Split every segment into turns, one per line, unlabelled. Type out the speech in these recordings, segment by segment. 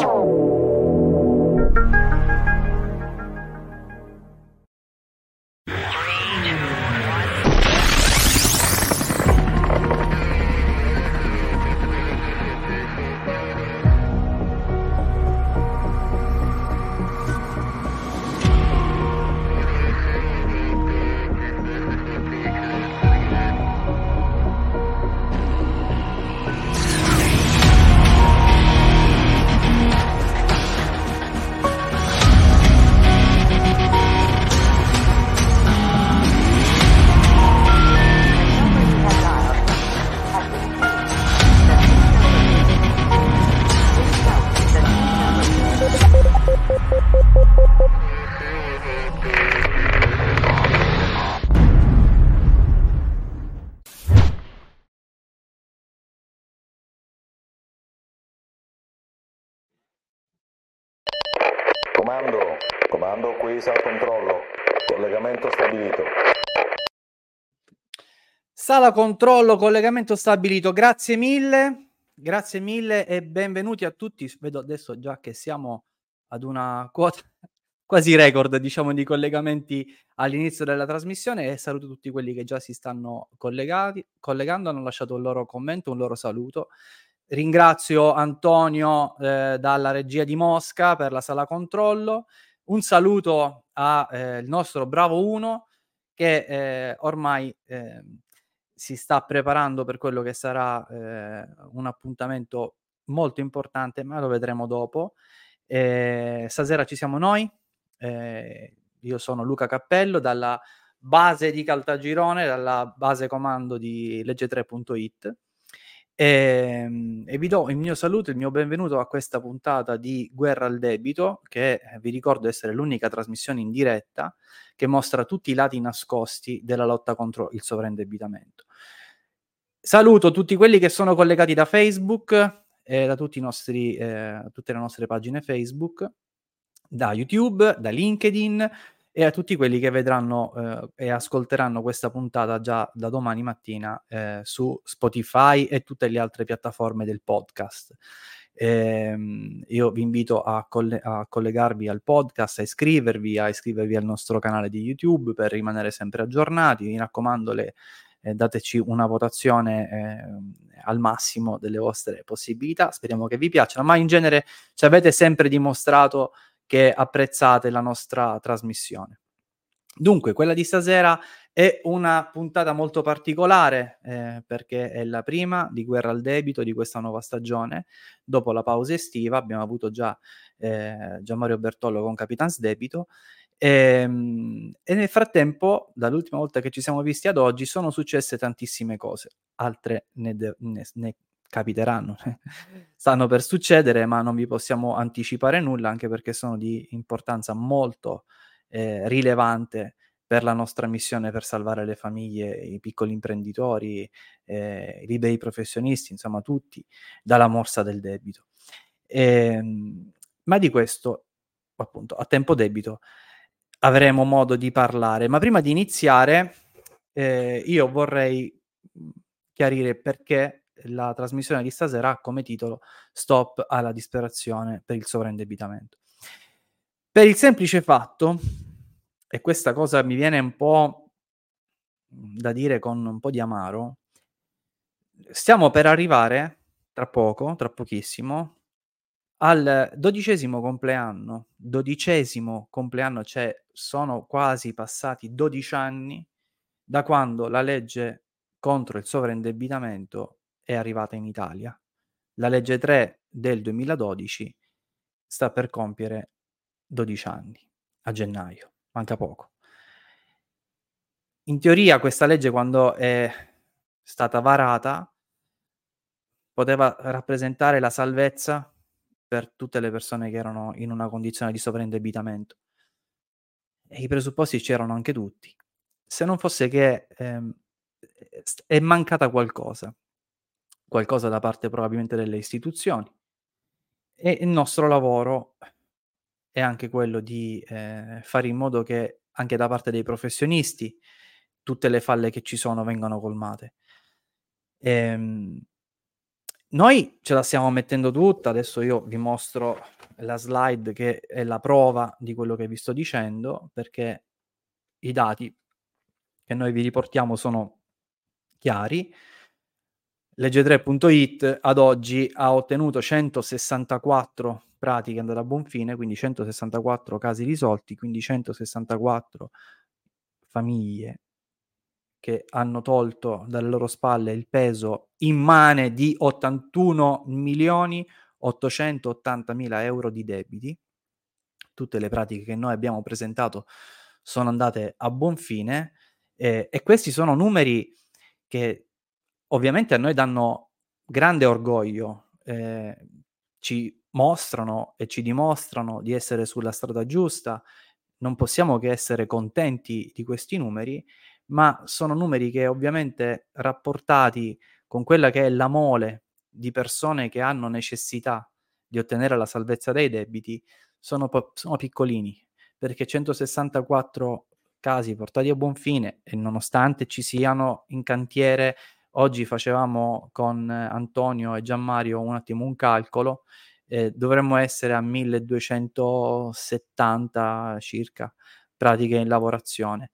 Comando, qui sal controllo, collegamento stabilito.
Sala controllo, collegamento stabilito, grazie mille, grazie mille e benvenuti a tutti. Vedo adesso già che siamo ad una quota quasi record, diciamo, di collegamenti all'inizio della trasmissione e saluto tutti quelli che già si stanno collegati, collegando, hanno lasciato il loro commento, un loro saluto. Ringrazio Antonio eh, dalla regia di Mosca per la sala controllo. Un saluto al eh, nostro Bravo 1 che eh, ormai ehm, si sta preparando per quello che sarà eh, un appuntamento molto importante, ma lo vedremo dopo. Eh, stasera ci siamo noi. eh, io sono Luca Cappello dalla base di Caltagirone, dalla base comando di legge3.it e, ehm, e vi do il mio saluto, il mio benvenuto a questa puntata di Guerra al debito, che eh, vi ricordo essere l'unica trasmissione in diretta che mostra tutti i lati nascosti della lotta contro il sovraindebitamento. Saluto tutti quelli che sono collegati da Facebook e da nostri, eh, tutte le nostre pagine Facebook, da YouTube, da LinkedIn e a tutti quelli che vedranno eh, e ascolteranno questa puntata già da domani mattina eh, su Spotify e tutte le altre piattaforme del podcast. Eh, io vi invito a, coll- a, collegarvi al podcast, a iscrivervi, a iscrivervi al nostro canale di YouTube per rimanere sempre aggiornati. Mi raccomando, le, eh, dateci una votazione eh, al massimo delle vostre possibilità. Speriamo che vi piacciono, ma in genere ci avete sempre dimostrato che apprezzate la nostra trasmissione. Dunque, quella di stasera è una puntata molto particolare eh, perché è la prima di Guerra al debito di questa nuova stagione. Dopo la pausa estiva abbiamo avuto già eh, Gianmario Bertollo con Capitans Debito e, ehm, e, nel frattempo, dall'ultima volta che ci siamo visti ad oggi, sono successe tantissime cose, altre ne, ne capiteranno, stanno per succedere, ma non vi possiamo anticipare nulla anche perché sono di importanza molto eh, rilevante per la nostra missione per salvare le famiglie, i piccoli imprenditori, eh, i liberi professionisti, insomma tutti dalla morsa del debito. E, ehm, ma di questo, appunto, a tempo debito avremo modo di parlare. Ma prima di iniziare, eh, io vorrei chiarire perché la trasmissione di stasera ha come titolo Stop alla disperazione per il sovraindebitamento. Per il semplice fatto, e questa cosa mi viene un po' da dire con un po' di amaro, stiamo per arrivare tra poco, tra pochissimo, al dodicesimo compleanno, dodicesimo compleanno, cioè sono quasi passati 12 anni da quando la legge contro il sovraindebitamento è arrivata in Italia. La legge 3 del 2012 sta per compiere 12 anni a gennaio, manca poco. In teoria questa legge quando è stata varata poteva rappresentare la salvezza per tutte le persone che erano in una condizione di sovraindebitamento. E i presupposti c'erano anche tutti. Se non fosse che ehm, è mancata qualcosa, qualcosa da parte probabilmente delle istituzioni. E il nostro lavoro è anche quello di eh, fare in modo che anche da parte dei professionisti tutte le falle che ci sono vengano colmate. Ehm, noi ce la stiamo mettendo tutta, adesso io vi mostro la slide che è la prova di quello che vi sto dicendo, perché i dati che noi vi riportiamo sono chiari. Legge3.it ad oggi ha ottenuto 164 pratiche andate a buon fine, quindi 164 casi risolti, quindi 164 famiglie che hanno tolto dalle loro spalle il peso immane di 81 milioni 880 mila euro di debiti. Tutte le pratiche che noi abbiamo presentato sono andate a buon fine eh, e questi sono numeri che ovviamente a noi danno grande orgoglio, eh, ci mostrano e ci dimostrano di essere sulla strada giusta. Non possiamo che essere contenti di questi numeri ma sono numeri che ovviamente rapportati con quella che è la mole di persone che hanno necessità di ottenere la salvezza dei debiti, sono, po- sono piccolini, perché 164 casi portati a buon fine e nonostante ci siano in cantiere, oggi facevamo con Antonio e Gianmario un attimo un calcolo, eh, dovremmo essere a 1270 circa pratiche in lavorazione.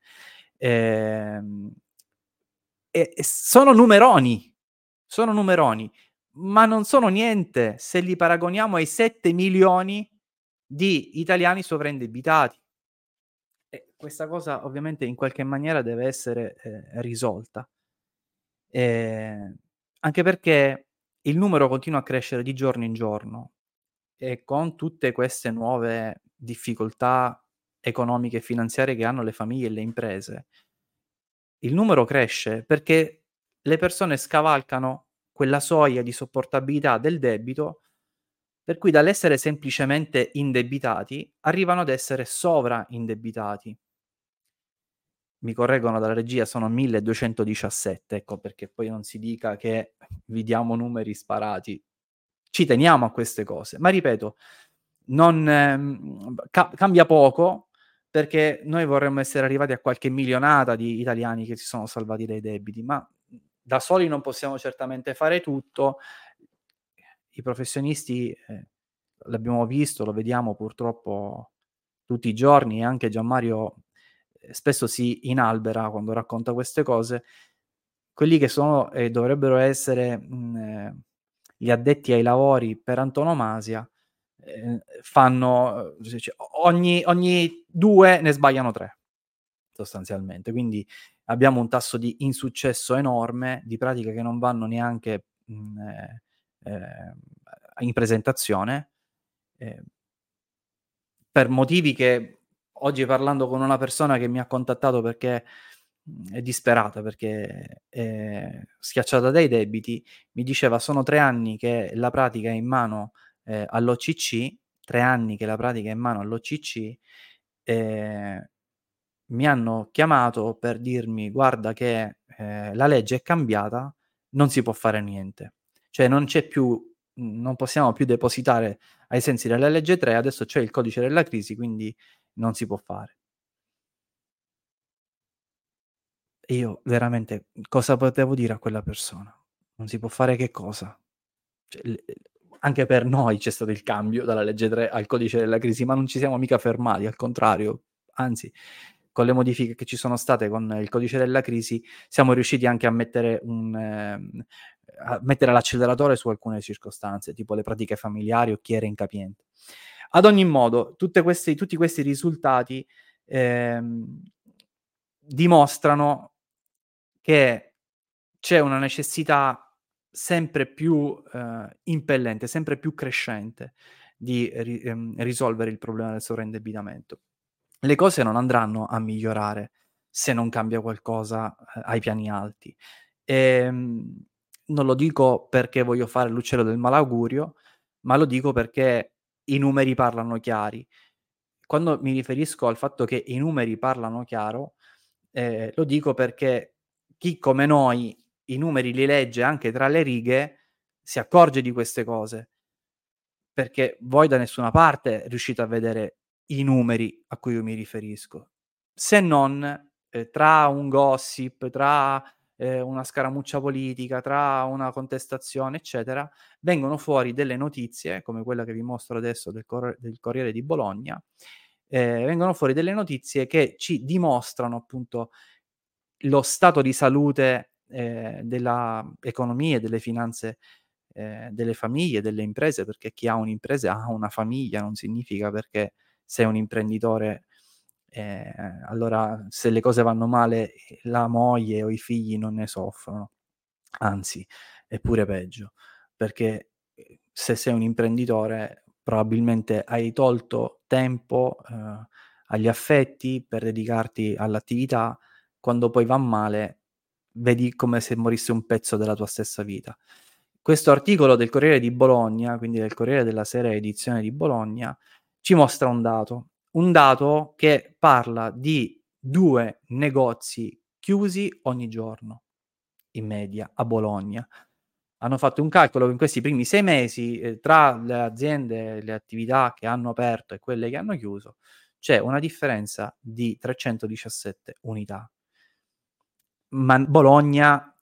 Ehm, e, sono numeroni, sono numeroni, ma non sono niente se li paragoniamo ai 7 milioni di italiani sovraindebitati. Questa cosa ovviamente in qualche maniera deve essere eh, risolta. Eh, anche perché il numero continua a crescere di giorno in giorno e con tutte queste nuove difficoltà economiche e finanziarie che hanno le famiglie e le imprese, il numero cresce perché le persone scavalcano quella soglia di sopportabilità del debito, per cui dall'essere semplicemente indebitati arrivano ad essere sovraindebitati. Mi correggono dalla regia, sono 1217, ecco perché poi non si dica che vi diamo numeri sparati. Ci teniamo a queste cose, ma ripeto, non, ehm, ca- cambia poco perché noi vorremmo essere arrivati a qualche milionata di italiani che si sono salvati dai debiti, ma da soli non possiamo certamente fare tutto. I professionisti, eh, l'abbiamo visto, lo vediamo purtroppo tutti i giorni anche Gianmario spesso si inalbera quando racconta queste cose. Quelli che sono e dovrebbero essere mh, eh, gli addetti ai lavori per antonomasia eh, fanno cioè, ogni, ogni due ne sbagliano tre sostanzialmente quindi abbiamo un tasso di insuccesso enorme di pratiche che non vanno neanche mh, eh, eh, in presentazione eh, per motivi che oggi parlando con una persona che mi ha contattato perché è disperata perché è schiacciata dai debiti, mi diceva sono tre anni che la pratica è in mano eh, all'OCC, tre anni che la pratica è in mano all'OCC, eh, mi hanno chiamato per dirmi guarda che eh, la legge è cambiata, non si può fare niente. Cioè non c'è più, non possiamo più depositare ai sensi della legge 3, adesso c'è il codice della crisi, quindi non si può fare. Io veramente cosa potevo dire a quella persona? Non si può fare che cosa? Cioè, anche per noi c'è stato il cambio dalla legge 3 al codice della crisi, ma non ci siamo mica fermati, al contrario, anzi, con le modifiche che ci sono state con il codice della crisi, siamo riusciti anche a mettere, un, eh, a mettere l'acceleratore su alcune circostanze, tipo le pratiche familiari o chi era incapiente. Ad ogni modo, questi, tutti questi risultati eh, dimostrano che c'è una necessità sempre più eh, impellente, sempre più crescente di ri- ehm, risolvere il problema del sovraindebitamento. Le cose non andranno a migliorare se non cambia qualcosa eh, ai piani alti. E, ehm, non lo dico perché voglio fare l'uccello del malaugurio, ma lo dico perché i numeri parlano chiari. Quando mi riferisco al fatto che i numeri parlano chiaro, eh, lo dico perché chi come noi i numeri li legge anche tra le righe si accorge di queste cose. Perché voi da nessuna parte riuscite a vedere i numeri a cui io mi riferisco, se non eh, tra un gossip, tra eh, una scaramuccia politica, tra una contestazione, eccetera, vengono fuori delle notizie, come quella che vi mostro adesso del, Cor- del Corriere di Bologna, eh, vengono fuori delle notizie che ci dimostrano appunto lo stato di salute eh, dell'economia e delle finanze eh, delle famiglie, delle imprese, perché chi ha un'impresa ha una famiglia, non significa perché sei un imprenditore eh, allora se le cose vanno male la moglie o i figli non ne soffrono, anzi è pure peggio, perché eh, se sei un imprenditore probabilmente hai tolto tempo eh, agli affetti per dedicarti all'attività, quando poi va male vedi come se morisse un pezzo della tua stessa vita. Questo articolo del Corriere di Bologna, quindi del Corriere della Sera edizione di Bologna, ci mostra un dato, un dato che parla di due negozi chiusi ogni giorno, in media, a Bologna. Hanno fatto un calcolo che in questi primi sei mesi, eh, tra le aziende, le attività che hanno aperto e quelle che hanno chiuso, c'è una differenza di 317 unità. Ma Bologna,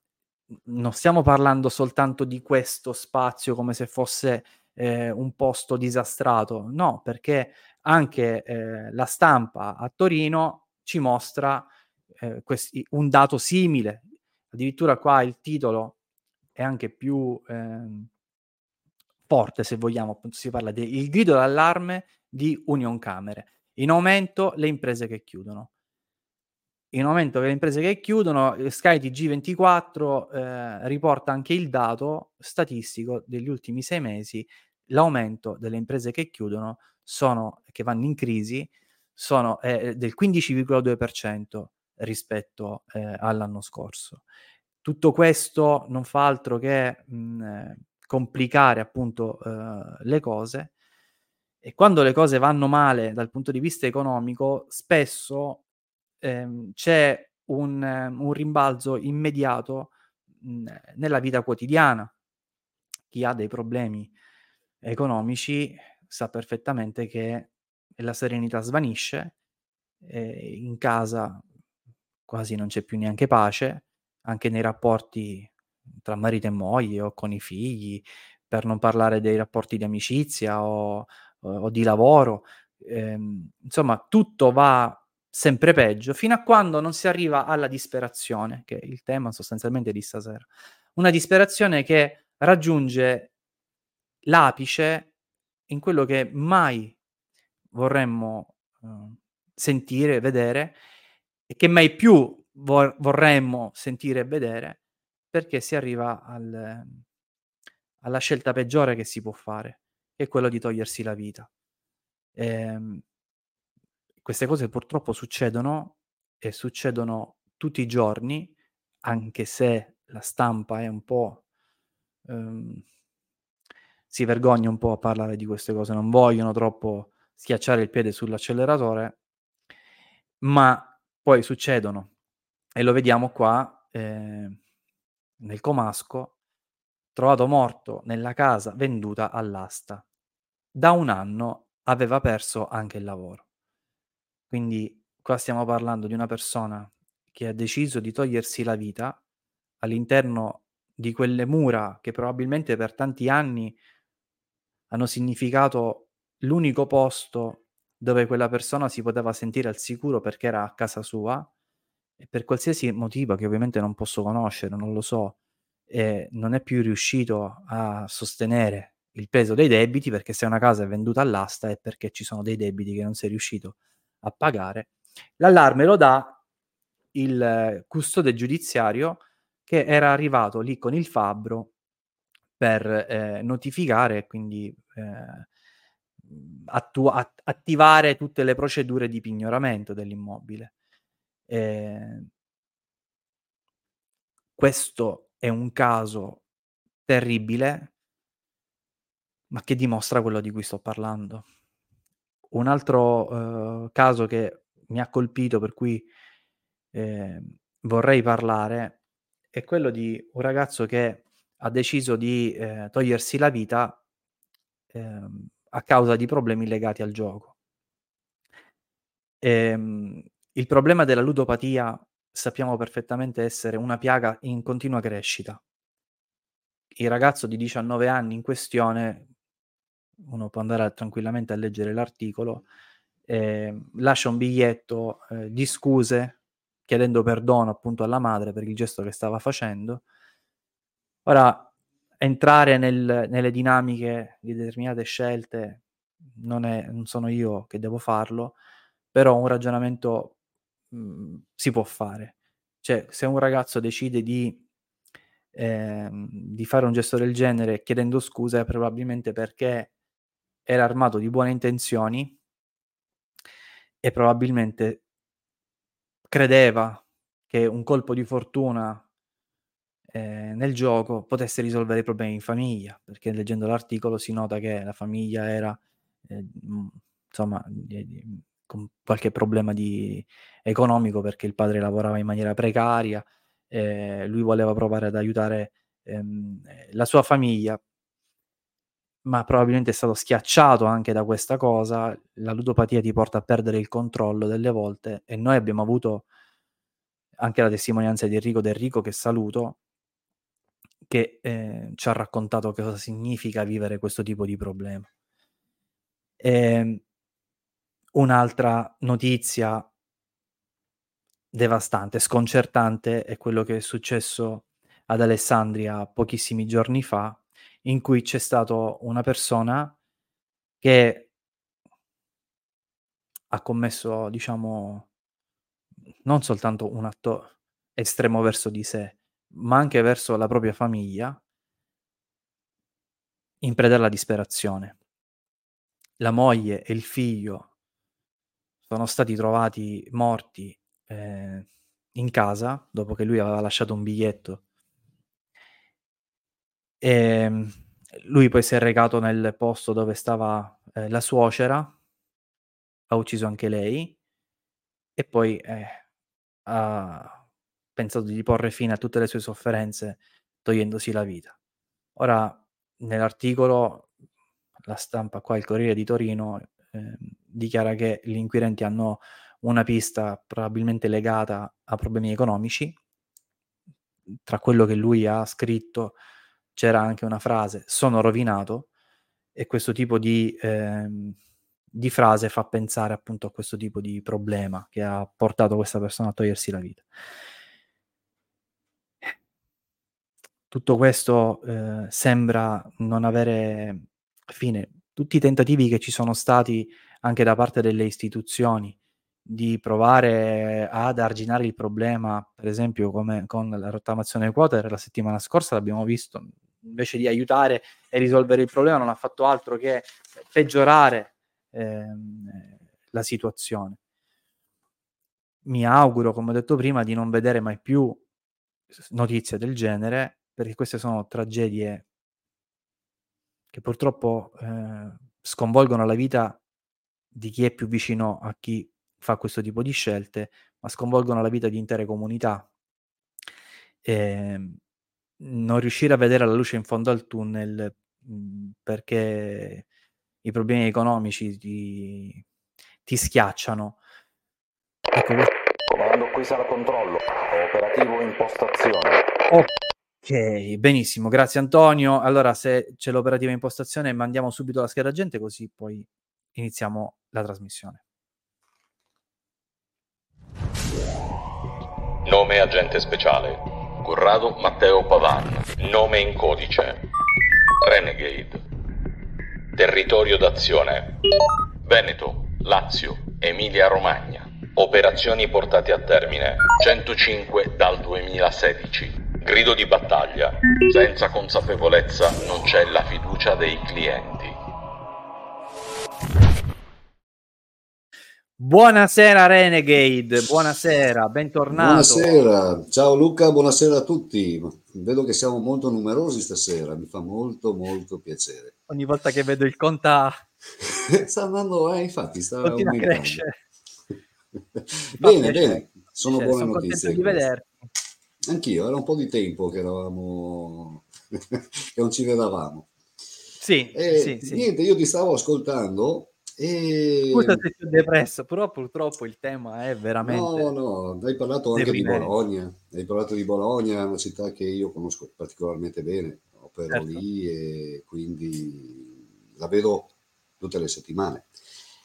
non stiamo parlando soltanto di questo spazio come se fosse eh, un posto disastrato, no, perché anche eh, la stampa a Torino ci mostra eh, questi, un dato simile. Addirittura qua il titolo è anche più eh, forte, se vogliamo, appunto si parla del grido d'allarme di Union Camere. In aumento le imprese che chiudono. In aumento le imprese che chiudono, eh, Sky TG24 eh, riporta anche il dato statistico degli ultimi sei mesi, l'aumento delle imprese che chiudono sono, che vanno in crisi sono eh, del 15,2% rispetto eh, all'anno scorso. Tutto questo non fa altro che mh, eh, complicare appunto eh, le cose e quando le cose vanno male dal punto di vista economico, spesso ehm, c'è un, un, rimbalzo immediato mh, nella vita quotidiana. Chi ha dei problemi economici sa perfettamente che la serenità svanisce, eh, in casa quasi non c'è più neanche pace, anche nei rapporti tra marito e moglie o con i figli, per non parlare dei rapporti di amicizia o, o, di lavoro. Eh, insomma, tutto va sempre peggio fino a quando non si arriva alla disperazione, che è il tema sostanzialmente di stasera. Una disperazione che raggiunge l'apice in quello che mai vorremmo uh, sentire, vedere e che mai più vor- vorremmo sentire e vedere perché si arriva al, alla scelta peggiore che si può fare, che è quello di togliersi la vita. E, ehm, queste cose purtroppo succedono e succedono tutti i giorni, anche se la stampa è un po'... Um, si vergogna un po' a parlare di queste cose, non vogliono troppo schiacciare il piede sull'acceleratore, ma poi succedono e lo vediamo qua eh, nel Comasco, trovato morto nella casa venduta all'asta. Da un anno aveva perso anche il lavoro. Quindi qua stiamo parlando di una persona che ha deciso di togliersi la vita all'interno di quelle mura che probabilmente per tanti anni hanno significato l'unico posto dove quella persona si poteva sentire al sicuro perché era a casa sua e per qualsiasi motivo che ovviamente non posso conoscere, non lo so, e non è più riuscito a sostenere il peso dei debiti perché se una casa è venduta all'asta è perché ci sono dei debiti che non sei riuscito a pagare. L'allarme lo dà il custode giudiziario che era arrivato lì con il fabbro per eh, notificare quindi eh, attu- att- attivare tutte le procedure di pignoramento dell'immobile. Eh, questo è un caso terribile, ma che dimostra quello di cui sto parlando. Un altro eh, caso che mi ha colpito, per cui eh, vorrei parlare, è quello di un ragazzo che ha deciso di eh, togliersi la vita ehm, a causa di problemi legati al gioco. Ehm, il problema della ludopatia sappiamo perfettamente essere una piaga in continua crescita. Il ragazzo di 19 anni in questione, uno può andare tranquillamente a leggere l'articolo, eh, lascia un biglietto eh, di scuse chiedendo perdono appunto alla madre per il gesto che stava facendo. Ora, entrare nel, nelle dinamiche di determinate scelte non, è, non sono io che devo farlo, però un ragionamento mh, mhmm, si può fare. Cioè, se un ragazzo decide di, eh, di fare un gesto del genere chiedendo scusa è probabilmente perché era armato di buone intenzioni e probabilmente credeva che un colpo di fortuna eh, nel gioco potesse risolvere i problemi in famiglia, perché leggendo l'articolo si nota che la famiglia era eh, insomma di, di, con qualche problema di, economico perché il padre lavorava in maniera precaria, eh, lui voleva provare ad aiutare ehm, la sua famiglia, ma probabilmente è stato schiacciato anche da questa cosa, la ludopatia ti porta a perdere il controllo delle volte e noi abbiamo avuto anche la testimonianza di Enrico Del Rico che saluto, che eh, ci ha raccontato cosa significa vivere questo tipo di problema. E, ehm, un'altra notizia devastante, sconcertante, è quello che è successo ad Alessandria pochissimi giorni fa, in cui c'è stata una persona che ha commesso, diciamo, non soltanto un atto estremo verso di sé, ma anche verso la propria famiglia, in preda alla disperazione. La moglie e il figlio sono stati trovati morti eh, in casa dopo che lui aveva lasciato un biglietto. E ehm, lui poi si è recato nel posto dove stava eh, la suocera, ha ucciso anche lei e poi eh, ha pensato di porre fine a tutte le sue sofferenze togliendosi la vita. Ora, nell'articolo, la stampa qua, il Corriere di Torino, eh, dichiara che gli inquirenti hanno una pista probabilmente legata a problemi economici. Tra quello che lui ha scritto c'era anche una frase, sono rovinato, e questo tipo di, eh, di frase fa pensare appunto a questo tipo di problema che ha portato questa persona a togliersi la vita. Tutto questo eh, sembra non avere fine. Tutti i tentativi che ci sono stati anche da parte delle istituzioni di provare ad arginare il problema, per esempio come con la rottamazione quote, la settimana scorsa l'abbiamo visto, invece di aiutare e risolvere il problema non ha fatto altro che peggiorare ehm, la situazione. Mi auguro, come ho detto prima, di non vedere mai più notizie del genere perché queste sono tragedie che purtroppo eh, sconvolgono la vita di chi è più vicino a chi fa questo tipo di scelte, ma sconvolgono la vita di intere comunità. E ehm, non riuscire a vedere la luce in fondo al tunnel mh, mhmm, perché i problemi economici ti, ti schiacciano.
Ecco, Comando qui sala controllo, operativo impostazione.
Oh. Ok, benissimo, grazie Antonio. Allora, se c'è l'operativa impostazione, mandiamo subito la scheda agente così poi iniziamo la trasmissione.
Nome agente speciale. Corrado Matteo Pavan. Nome in codice. Renegade. Territorio d'azione. Veneto, Lazio, Emilia Romagna. Operazioni portate a termine. 105 dal 2016. Grido di battaglia. Senza consapevolezza non c'è la fiducia dei clienti.
Buonasera Renegade, buonasera, bentornato.
Buonasera, ciao Luca, buonasera a tutti. vedo che siamo molto numerosi stasera, mi fa molto molto piacere.
Ogni volta che vedo il conta
sta andando, eh, infatti sta
continua a crescere.
bene, bene, sono buone
sono
notizie.
di vederti.
Anch'io, era un po' di tempo che eravamo che non ci vedevamo.
Sì, sì, sì.
Niente, io ti stavo ascoltando e...
Scusa se ti ho depresso, però purtroppo il tema è veramente...
No, no, hai parlato anche di. Bologna, hai parlato di Bologna, una città che io conosco particolarmente bene, opero
Certo.
lì e quindi la vedo tutte le settimane.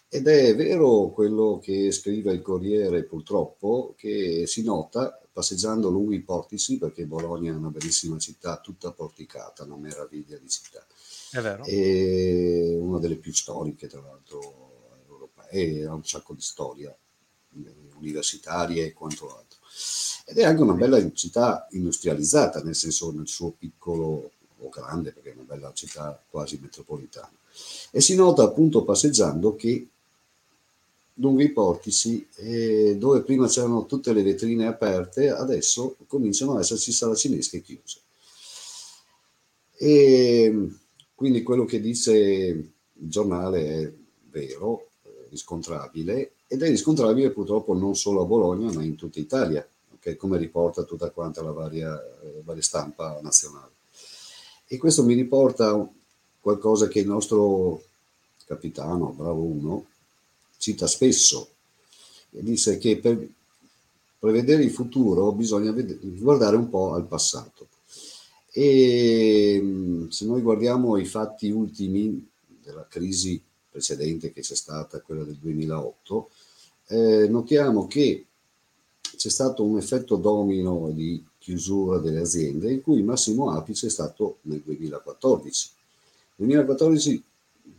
Ed è vero quello che scrive il Corriere purtroppo, che si nota passeggiando lungo i portici, perché Bologna è una bellissima città, tutta porticata, una meraviglia di città
È vero.
e una delle più storiche tra l'altro europee, ha un sacco di storia eh, universitaria e quanto altro. Ed è anche una bella città industrializzata, nel senso nel suo piccolo o grande, perché è una bella città quasi metropolitana. E si nota appunto passeggiando che lungo i portici, eh, dove prima c'erano tutte le vetrine aperte, adesso cominciano ad esserci saracinesche chiuse. E quindi quello che dice il giornale è vero, eh, riscontrabile, ed è riscontrabile purtroppo non solo a Bologna, ma in tutta Italia, ok? come riporta tutta quanta la varia, eh, varia stampa nazionale. E questo mi riporta qualcosa che il nostro capitano, bravo uno, cita spesso, e dice che per prevedere il futuro bisogna ved- guardare un po' al passato. E mh, se noi guardiamo i fatti ultimi della crisi precedente che c'è stata, quella del 2008, eh, notiamo che c'è stato un effetto domino di chiusura delle aziende, il cui massimo apice è stato nel 2014. Nel 2014,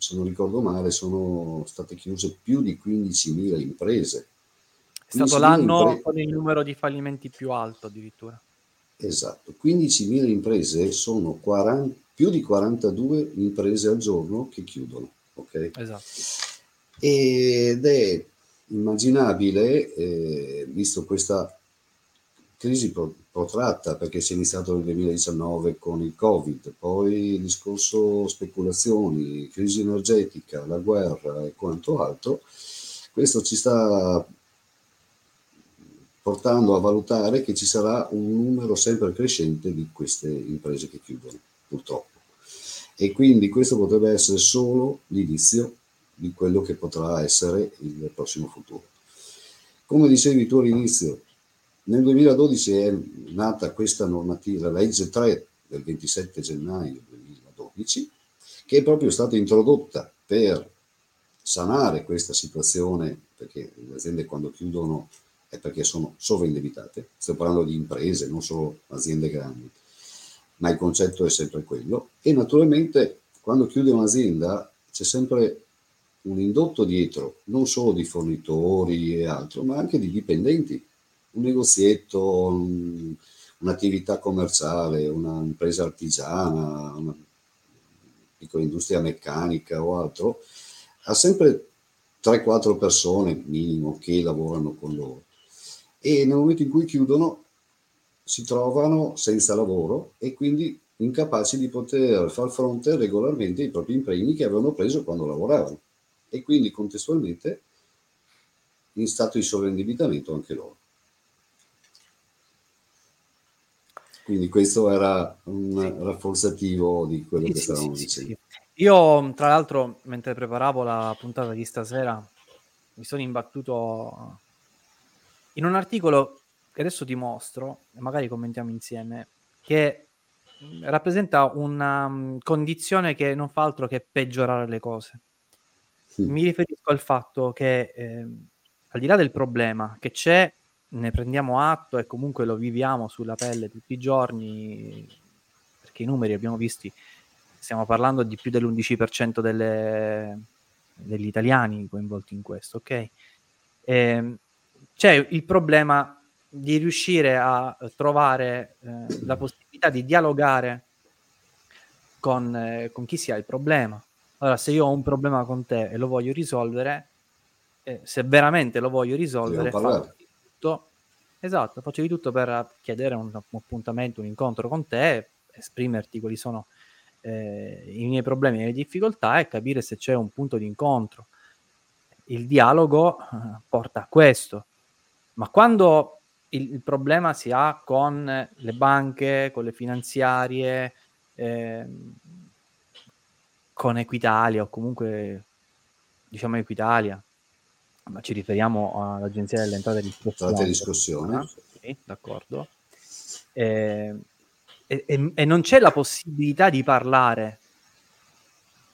se non ricordo male, sono state chiuse più di 15.000 imprese.
È stato
15.000
l'anno
impre-
con il numero di fallimenti più alto addirittura.
Esatto, 15.000 imprese sono 40 più di 42 imprese al giorno che chiudono, ok?
Esatto.
Ed è immaginabile, eh, visto questa crisi pro- protratta, perché si è iniziato nel 2019 con il Covid, poi il discorso speculazioni, crisi energetica, la guerra e quanto altro, questo ci sta portando a valutare che ci sarà un numero sempre crescente di queste imprese che chiudono, purtroppo. E quindi questo potrebbe essere solo l'inizio di quello che potrà essere il prossimo futuro. Come dicevi tu all'inizio, nel 2012 è nata questa normativa, la legge 3 del 27 gennaio 2012, che è proprio stata introdotta per sanare questa situazione, perché le aziende quando chiudono è perché sono sovraindebitate, stiamo parlando di imprese, non solo aziende grandi, ma il concetto è sempre quello. E naturalmente quando chiude un'azienda c'è sempre un indotto dietro, non solo di fornitori e altro, ma anche di dipendenti, un negozietto, un- un'attività commerciale, un'impresa artigiana, una piccola industria meccanica o altro, ha sempre 3-4 persone minimo che lavorano con loro e nel momento in cui chiudono si trovano senza lavoro e quindi incapaci di poter far fronte regolarmente ai propri impegni che avevano preso quando lavoravano e quindi contestualmente in stato di sovraindebitamento anche loro. Quindi questo era un rafforzativo di quello
Sì,
che
sì,
stavamo
sì, sì,
dicendo.
sì. Io, tra l'altro, mentre preparavo la puntata di stasera, mi sono imbattuto in un articolo che adesso ti mostro, e magari commentiamo insieme, che rappresenta una mh, condizione che non fa altro che peggiorare le cose.
Mm.
Mi riferisco al fatto che, ehm, al di là del problema che c'è, ne prendiamo atto e comunque lo viviamo sulla pelle tutti i giorni, perché i numeri abbiamo visti, stiamo parlando di più dell'11% delle- degli italiani coinvolti in questo, ok? Ehm, c'è il problema di riuscire a trovare eh, la possibilità di dialogare con, eh, con chi si ha il problema. Allora, se io ho un problema con te e lo voglio risolvere, eh, se veramente lo voglio risolvere, tutto Esatto, faccio di tutto per chiedere un, un appuntamento, un incontro con te, esprimerti quali sono eh, i miei problemi e le difficoltà e capire se c'è un punto di incontro. Il dialogo eh, porta a questo, ma quando il, il, problema si ha con le banche, con le finanziarie, eh, con Equitalia o comunque diciamo Equitalia, ma ci riferiamo all'Agenzia delle Entrate di
discussione. Ah,
sì, d'accordo. Eh, e, e, e, non c'è la possibilità di parlare.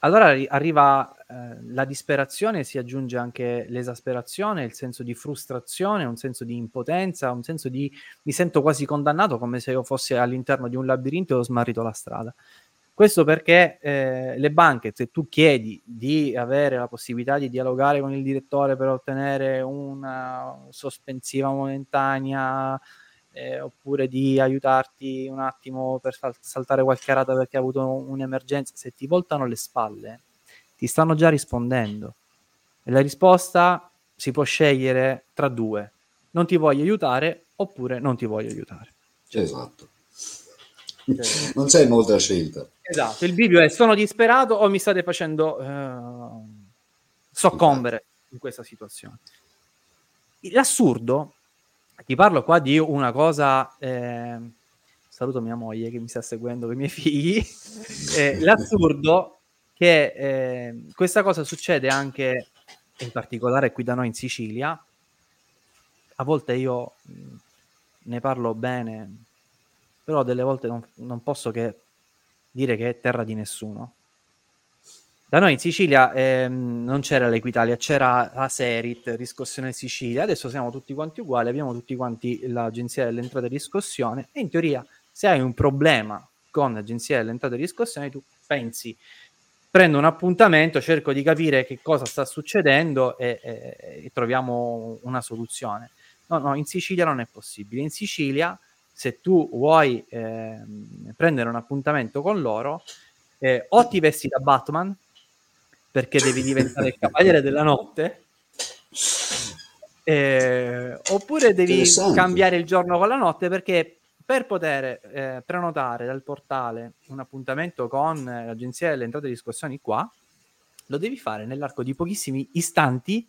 Allora arriva eh, la disperazione, si aggiunge anche l'esasperazione, il senso di frustrazione, un senso di impotenza, un senso di mi sento quasi condannato come se io fossi all'interno di un labirinto e ho smarrito la strada. Questo perché eh, le banche, se tu chiedi di avere la possibilità di dialogare con il direttore per ottenere una sospensiva momentanea, eh, oppure di aiutarti un attimo per sal- saltare qualche rata perché hai avuto un'emergenza, se ti voltano le spalle, ti stanno già rispondendo. E la risposta si può scegliere tra due. Non ti voglio aiutare oppure non ti voglio aiutare.
Esatto. Cioè, non c'è molta scelta.
Esatto, il bivio è sono disperato o mi state facendo uh, soccombere in questa situazione. L'assurdo, ti parlo qua di una cosa, eh, saluto mia moglie che mi sta seguendo con i miei figli, eh, l'assurdo che eh, questa cosa succede anche in particolare qui da noi in Sicilia, a volte io ne parlo bene, però delle volte non, non posso che dire che è terra di nessuno. Da noi in Sicilia ehm, non c'era l'Equitalia, c'era la Serit, riscossione Sicilia, adesso siamo tutti quanti uguali, abbiamo tutti quanti l'agenzia delle entrate di riscossione e in teoria se hai un problema con l'agenzia delle entrate di riscossione tu pensi prendo un appuntamento, cerco di capire che cosa sta succedendo e, e, e troviamo una soluzione. No, no, in Sicilia non è possibile. In Sicilia se tu vuoi eh, prendere un appuntamento con loro, eh, o ti vesti da Batman perché devi diventare il cavaliere della notte, eh, oppure devi cambiare il giorno con la notte perché per poter eh, prenotare dal portale un appuntamento con l'agenzia delle entrate e riscossioni qua, lo devi fare nell'arco di pochissimi istanti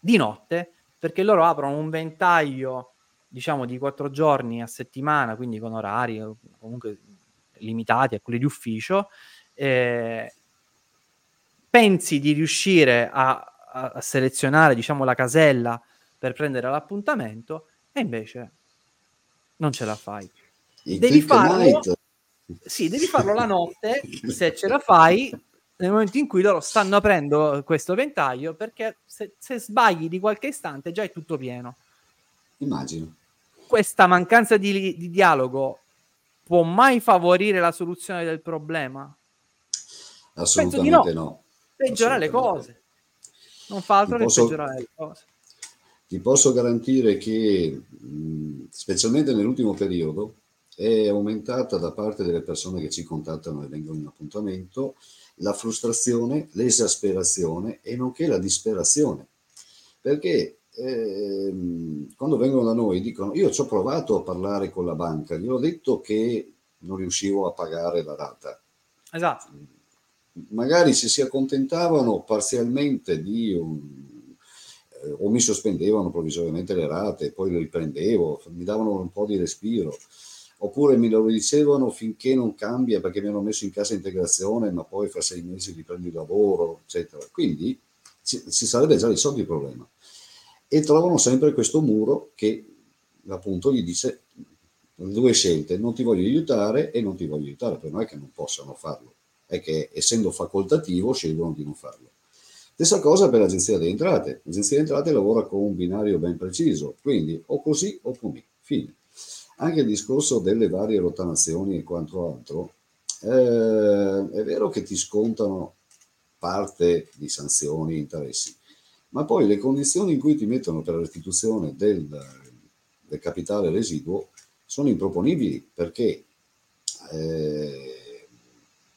di notte perché loro aprono un ventaglio diciamo di quattro giorni a settimana, quindi con orari eh, comunque limitati a quelli di ufficio, eh, pensi di riuscire a, a, selezionare diciamo la casella per prendere l'appuntamento e invece non ce la fai.
Il devi farlo,
sì, devi farlo la notte, se ce la fai, nel momento in cui loro stanno aprendo questo ventaglio, perché se, se sbagli di qualche istante già è tutto pieno.
Immagino
questa mancanza di, di dialogo può mai favorire la soluzione del problema?
Assolutamente no. no.
Peggiorare le cose. Non fa altro che peggiorare le cose.
Ti posso garantire che, specialmente nell'ultimo periodo, è aumentata da parte delle persone che ci contattano e vengono in appuntamento la frustrazione, l'esasperazione e nonché la disperazione. Perché eh, quando vengono da noi dicono io ci ho provato a parlare con la banca, gli ho detto che non riuscivo a pagare la rata.
Esatto.
Magari se si accontentavano parzialmente di un, eh, o mi sospendevano provvisoriamente le rate, poi le riprendevo, mi davano un po' di respiro, oppure me lo dicevano finché non cambia perché mi hanno messo in cassa integrazione, ma poi fra sei mesi riprendi il lavoro, eccetera. Quindi si, si sarebbe già risolto il problema e trovano sempre questo muro che appunto gli dice due scelte, non ti voglio aiutare e non ti voglio aiutare, per non è che non possano farlo, è che essendo facoltativo scelgono di non farlo. Stessa cosa per l'agenzia delle entrate, l'agenzia delle entrate lavora con un binario ben preciso, quindi o così o così, fine. Anche il discorso delle varie rottamazioni e quanto altro, eh, è vero che ti scontano parte di sanzioni e interessi, ma poi le condizioni in cui ti mettono per la restituzione del, del capitale residuo sono improponibili perché eh,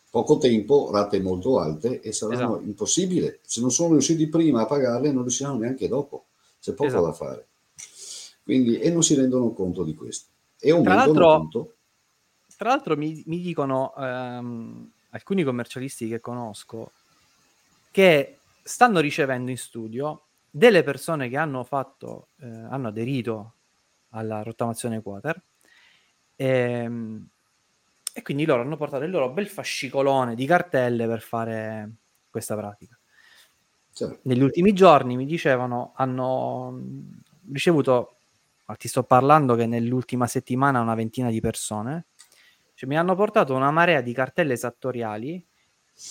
poco tempo, rate molto alte e saranno esatto. impossibili. Se non sono riusciti prima a pagarle, non riusciranno neanche dopo. C'è poco esatto. da fare. Quindi, e non si rendono conto di questo. E
l'altro,
appunto.
tra l'altro mi, mi dicono ehm, alcuni commercialisti che conosco che stanno ricevendo in studio delle persone che hanno fatto, eh, hanno aderito alla rottamazione quater ehm, e quindi loro hanno portato il loro bel fascicolone di cartelle per fare questa pratica.
Certo.
Negli ultimi giorni mi dicevano hanno ricevuto, ma ti sto parlando che nell'ultima settimana una ventina di persone, cioè, mi hanno portato una marea di cartelle esattoriali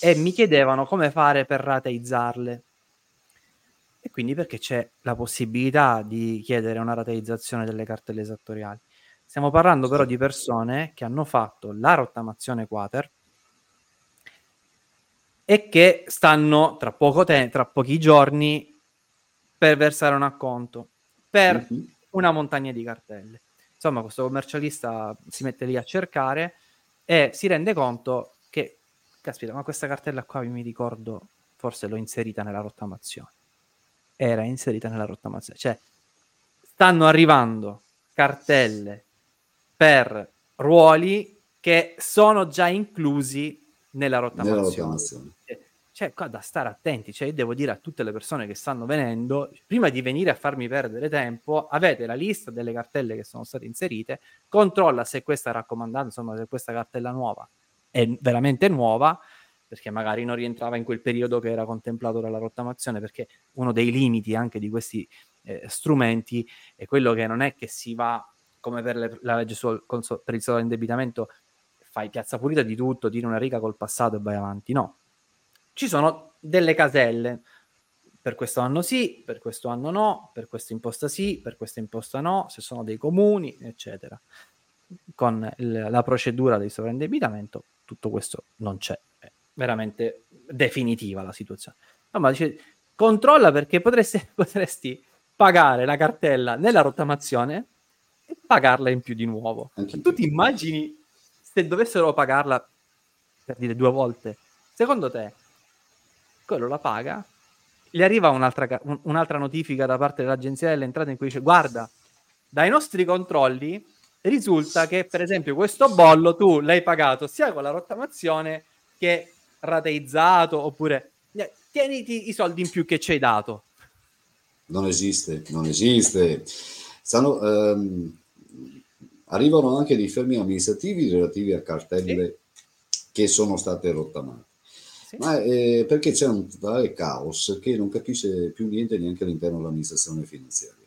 e mi chiedevano come fare per rateizzarle. E quindi perché c'è la possibilità di chiedere una rateizzazione delle cartelle esattoriali. Stiamo parlando però di persone che hanno fatto la rottamazione quater e che stanno tra, poco te- tra pochi giorni per versare un acconto per
Mhm.
una montagna di cartelle. Insomma, questo commercialista si mette lì a cercare e si rende conto caspita, ma questa cartella qua mi ricordo, forse l'ho inserita nella rottamazione. Era inserita nella rottamazione. Cioè, stanno arrivando cartelle per ruoli che sono già inclusi nella
Nella
rottamazione.
rottamazione.
Cioè, qua da stare attenti, cioè, io devo dire a tutte le persone che stanno venendo, prima di venire a farmi perdere tempo, avete la lista delle cartelle che sono state inserite, controlla se questa raccomandata, insomma, se questa cartella nuova è veramente nuova, perché magari non rientrava in quel periodo che era contemplato dalla rottamazione, perché uno dei limiti anche di questi eh, strumenti è quello che non è che si va come per le- la legge sul, conso- per il sovraindebitamento, fai piazza pulita di tutto, tiri una riga col passato e vai avanti. No, ci sono delle caselle. Per questo anno sì, per questo anno no, per questa imposta sì, per questa imposta no, se sono dei comuni, eccetera. Con la procedura del sovraindebitamento tutto questo non c'è. È veramente definitiva la situazione. No, ma dice, controlla perché potresti, potresti pagare la cartella nella rottamazione e pagarla in più di nuovo.
Anche
Tu ti immagini se dovessero pagarla per dire due volte? Secondo te, quello la paga? Gli arriva un'altra, un'altra notifica da parte dell'agenzia delle entrate in cui dice: Guarda, dai nostri controlli risulta che, per esempio, questo bollo tu l'hai pagato sia con la rottamazione che rateizzato oppure tieniti i soldi in più che ci hai dato.
Non esiste, non esiste. Stanno, ehm, arrivano anche dei fermi amministrativi relativi a cartelle che sono state rottamate.
Sì.
Ma eh, perché c'è un totale caos che non capisce più niente neanche all'interno dell'amministrazione finanziaria.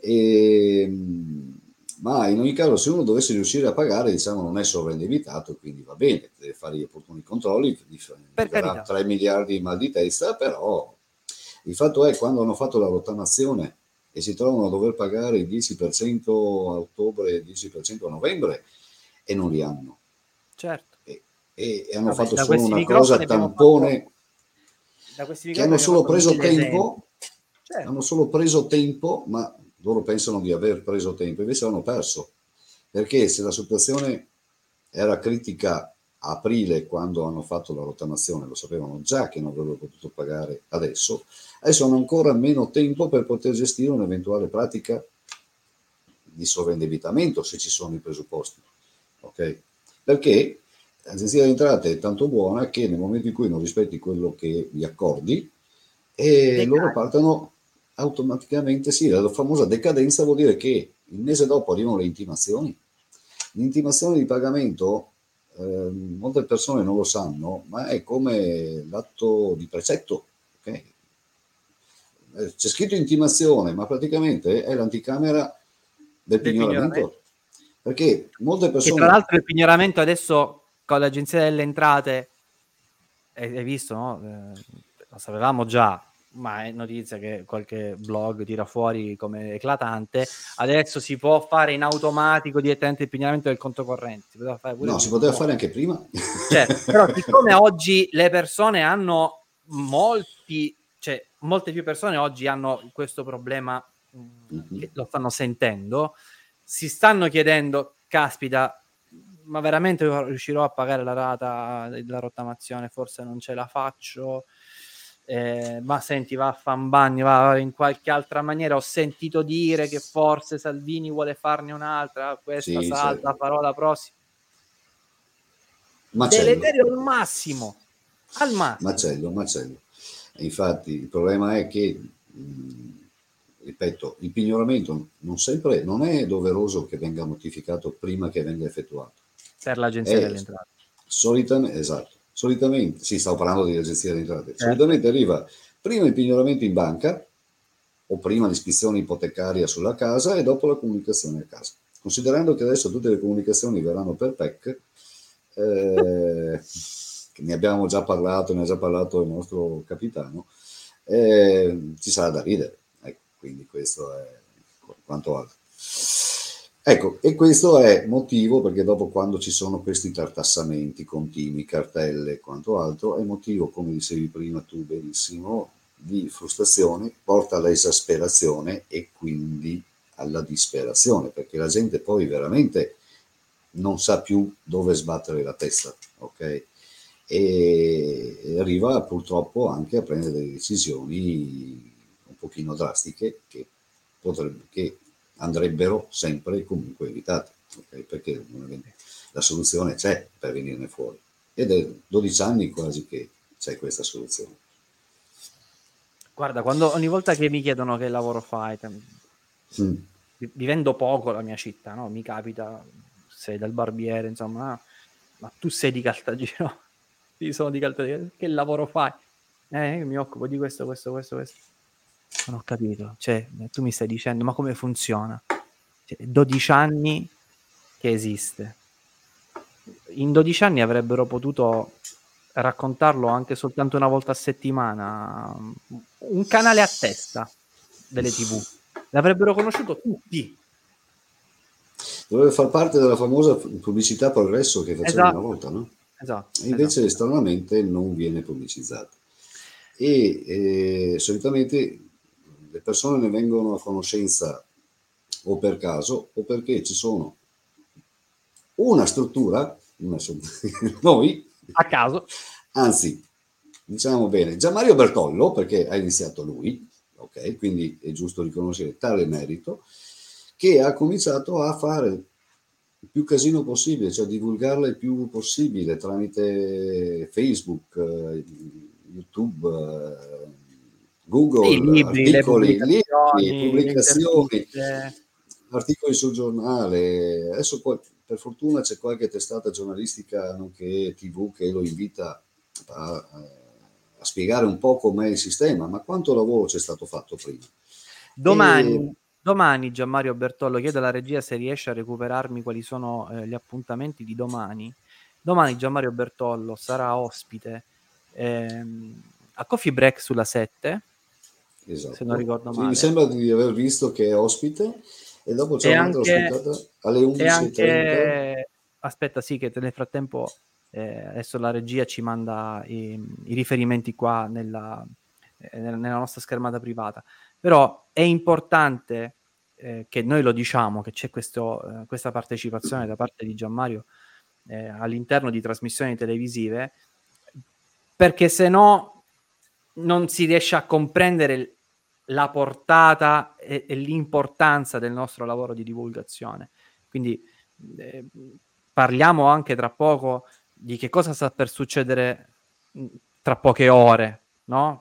E, mh, ma in ogni caso, se uno dovesse riuscire a pagare, diciamo, non è sovraindebitato, quindi va bene, deve fare gli opportuni controlli,
Per
gli darà
carità.
3 miliardi di mal di testa, però il fatto è quando hanno fatto la rottamazione e si trovano a dover pagare il 10% a ottobre e il 10% a novembre e non li hanno.
Certo.
E, e hanno
Vabbè,
fatto solo una cosa tampone
questi
che hanno solo preso
fatto
tempo.
Certo.
hanno solo preso tempo, ma loro pensano di aver preso tempo, invece hanno perso. Perché se la situazione era critica a aprile quando hanno fatto la rottamazione, lo sapevano già che non avrebbero potuto pagare adesso, adesso hanno ancora meno tempo per poter gestire un'eventuale pratica di sovraindebitamento se ci sono i presupposti. Ok? Perché l'agenzia delle entrate è tanto buona che nel momento in cui non rispetti quello che gli accordi, e loro partono automaticamente, sì, la famosa decadenza vuol dire che il mese dopo arrivano le intimazioni. L'intimazione di pagamento, eh, molte persone non lo sanno, ma è come l'atto di precetto. ok? Eh, C'è scritto intimazione, ma praticamente è l'anticamera del
Del
pignoramento.
pignoramento.
Perché molte
Che
persone...
tra l'altro il pignoramento adesso con l'agenzia delle entrate, hai, hai visto, no? Eh, lo sapevamo già, ma è notizia che qualche blog tira fuori come eclatante. Adesso si può fare in automatico direttamente il pignoramento del conto corrente. Si
No, si poteva fare anche prima.
Certo, però siccome oggi le persone hanno molti, cioè molte più persone oggi hanno questo problema
Mhm.
che lo stanno sentendo, si stanno chiedendo, caspita, ma veramente riuscirò a pagare la rata della rottamazione? Forse non ce la faccio. Eh, ma senti, va a Fambagni, va in qualche altra maniera. Ho sentito dire che forse Salvini vuole farne un'altra, questa sì, salta, sì. parola prossima. Macello. Deleterio al massimo, al massimo.
Macello, macello. Infatti il problema è che, mh, ripeto, il pignoramento non sempre non è doveroso che venga notificato prima che venga effettuato.
Per l'agenzia delle entrate.
Solitamente, esatto solitamente, sì, stavo parlando di agenzia di entrate, eh. solitamente arriva prima il pignoramento in banca o prima l'iscrizione ipotecaria sulla casa e dopo la comunicazione a casa. Considerando che adesso tutte le comunicazioni verranno per PEC, eh, ne abbiamo già parlato, ne ha già parlato il nostro capitano, eh, ci sarà da ridere. Ecco, quindi questo è quanto altro. Ecco, e questo è motivo perché dopo quando ci sono questi tartassamenti continui, cartelle e quanto altro, è motivo, come dicevi prima tu benissimo, di frustrazione, porta all'esasperazione e quindi alla disperazione, perché la gente poi veramente non sa più dove sbattere la testa, ok? E arriva purtroppo anche a prendere delle decisioni un pochino drastiche che, potrebbe, che andrebbero sempre e comunque evitate, okay? perché la soluzione c'è per venirne fuori. Ed è 12 anni quasi che c'è questa soluzione.
Guarda, quando ogni volta che mi chiedono che lavoro fai, mm. vivendo poco la mia città, no? mi capita, sei dal barbiere, insomma, ma tu sei di Caltagirone, io sono di Caltagirone, che lavoro fai? Eh, io mi occupo di questo, questo, questo, questo. Non ho capito. Cioè, tu mi stai dicendo, ma come funziona? Cioè, 12 anni che esiste. In 12 anni avrebbero potuto raccontarlo anche soltanto una volta a settimana. Un canale a testa delle tv. L'avrebbero conosciuto tutti.
Dovrebbe far parte della famosa pubblicità progresso che faceva esatto. una volta, no? Esatto. E invece esatto. stranamente non viene pubblicizzata. E eh, solitamente le persone ne vengono a conoscenza o per caso o perché ci sono una struttura, una, noi,
a caso,
anzi, diciamo bene, Gian Mario Bertollo, perché ha iniziato lui, ok, quindi è giusto riconoscere tale merito, che ha cominciato a fare il più casino possibile, cioè divulgarla il più possibile tramite Facebook, eh, YouTube, eh, Google, sì, libri, articoli, pubblicazioni, libri, pubblicazioni articoli sul giornale. Adesso per fortuna c'è qualche testata giornalistica, nonché TV, che lo invita a, a spiegare un po' com'è il sistema, ma quanto lavoro c'è stato fatto prima.
Domani, e... domani Gianmario Bertollo chiede alla regia se riesce a recuperarmi quali sono eh, gli appuntamenti di domani. Domani Gianmario Bertollo sarà ospite ehm, a Coffee Break sulla 7
esatto. se non ricordo male. Sì, mi sembra di aver visto che è ospite e dopo c'è un'altra ospitata alle 11.30. Anche...
Aspetta, sì, che nel frattempo eh, adesso la regia ci manda i, i riferimenti qua nella, eh, nella, nostra schermata privata. Però è importante eh, che noi lo diciamo, che c'è questo, eh, questa partecipazione da parte di Gianmario eh, all'interno di trasmissioni televisive, perché se no non si riesce a comprendere la portata e, e l'importanza del nostro lavoro di divulgazione. Quindi eh, parliamo anche tra poco di che cosa sta per succedere tra poche ore, no?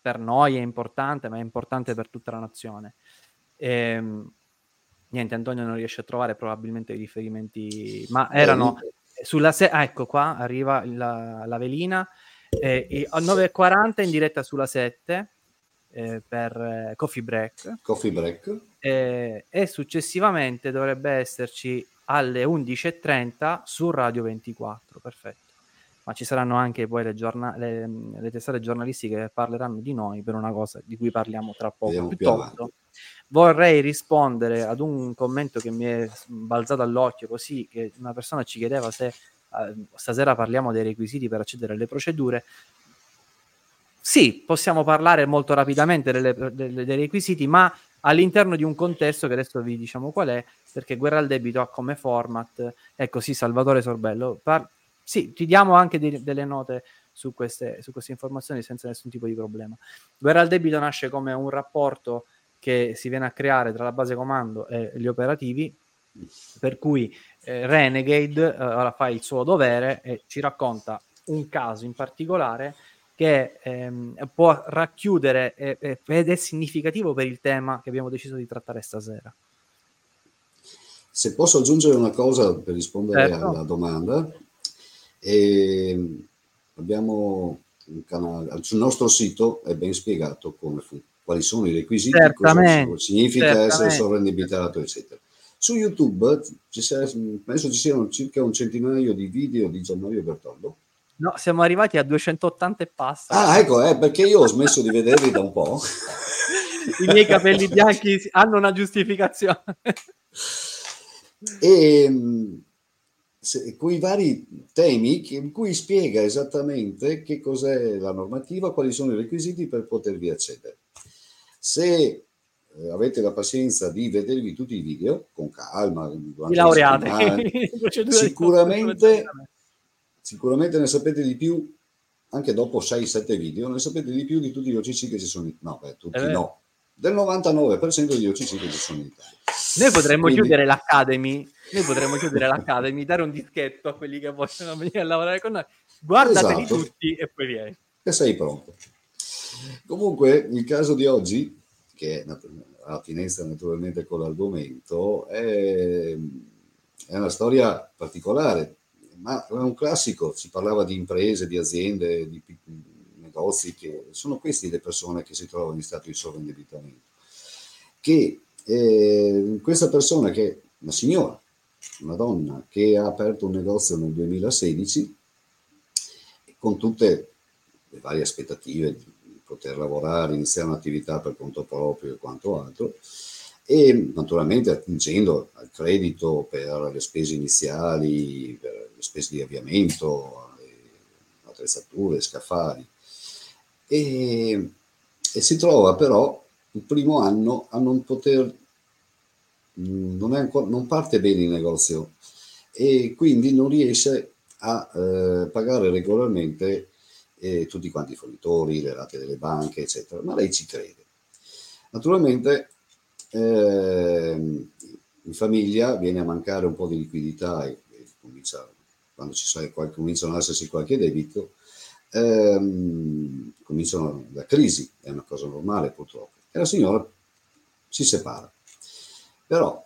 Per noi è importante, ma è importante per tutta la nazione. E, ehm, niente, Antonio non riesce a trovare probabilmente i riferimenti, ma erano sulla se- ah, ecco qua arriva la, la velina eh, a 9.40 in diretta sulla 7 eh, per eh, Coffee Break.
Coffee Break.
Eh, e successivamente dovrebbe esserci alle 11.30 su Radio 24. Perfetto. Ma ci saranno anche poi le, giorna- le, le testate giornalistiche che parleranno di noi per una cosa di cui parliamo tra poco. Piuttosto, vorrei rispondere ad un commento che mi è balzato all'occhio così che una persona ci chiedeva se stasera parliamo dei requisiti per accedere alle procedure. Sì, possiamo parlare molto rapidamente delle, delle, dei requisiti, ma all'interno di un contesto che adesso vi diciamo qual è, perché Guerra al debito ha come format, ecco sì, Salvatore Sorbello, par- sì, ti diamo anche de- delle note su queste, su queste informazioni senza nessun tipo di problema. Guerra al debito nasce come un rapporto che si viene a creare tra la base comando e gli operativi, per cui eh, Renegade eh, ora fa il suo dovere e ci racconta un caso in particolare che ehm, può racchiudere eh, ed è significativo per il tema che abbiamo deciso di trattare stasera.
Se posso aggiungere una cosa per rispondere certo. alla domanda, eh, abbiamo un canale, sul nostro sito è ben spiegato come fu, quali sono i requisiti, cosa significa essere sovrandebitato, eccetera. Su YouTube ci sia, penso ci siano circa un centinaio di video di Gianmario Bertoldo.
No, siamo arrivati a 280 e passa.
Ah, ecco, eh, perché io ho smesso di vederli da un po'.
I miei capelli bianchi hanno una giustificazione.
e ehm, se, quei vari temi in cui spiega esattamente che cos'è la normativa, quali sono i requisiti per potervi accedere. Se eh, avete la pazienza di vedervi tutti i video con calma,
di laureate,
sicuramente, sicuramente ne sapete di più anche dopo 6-7 video, ne sapete di più di tutti gli OCC che ci sono. No, beh, tutti no, del 99% degli OCC che ci sono in Italia.
Noi potremmo Quindi... chiudere l'Academy, noi potremmo chiudere l'Academy, dare un dischetto a quelli che vogliono venire a lavorare con noi, guardateli esatto. tutti e poi vieni.
E sei pronto. Comunque, il caso di oggi, che ha attinenza naturalmente con l'argomento, è, è una storia particolare, ma è un classico, si parlava di imprese, di aziende, di negozi, che sono queste le persone che si trovano in stato di sovraindebitamento. Che eh, questa persona, che una signora, una donna, che ha aperto un negozio nel 2016, con tutte le varie aspettative poter lavorare, iniziare un'attività per conto proprio e quanto altro, e naturalmente attingendo al credito per le spese iniziali, per le spese di avviamento, attrezzature, scaffali, e, e si trova però il primo anno a non poter, non, ancora, non parte bene il negozio e quindi non riesce a eh, pagare regolarmente eh, tutti quanti i fornitori, le rate delle banche, eccetera, ma lei ci crede. Naturalmente eh, in famiglia viene a mancare un po' di liquidità e, e comincia, quando ci qualche, cominciano ad esserci qualche debito, ehm, cominciano la crisi, è una cosa normale purtroppo, e la signora si separa. Però,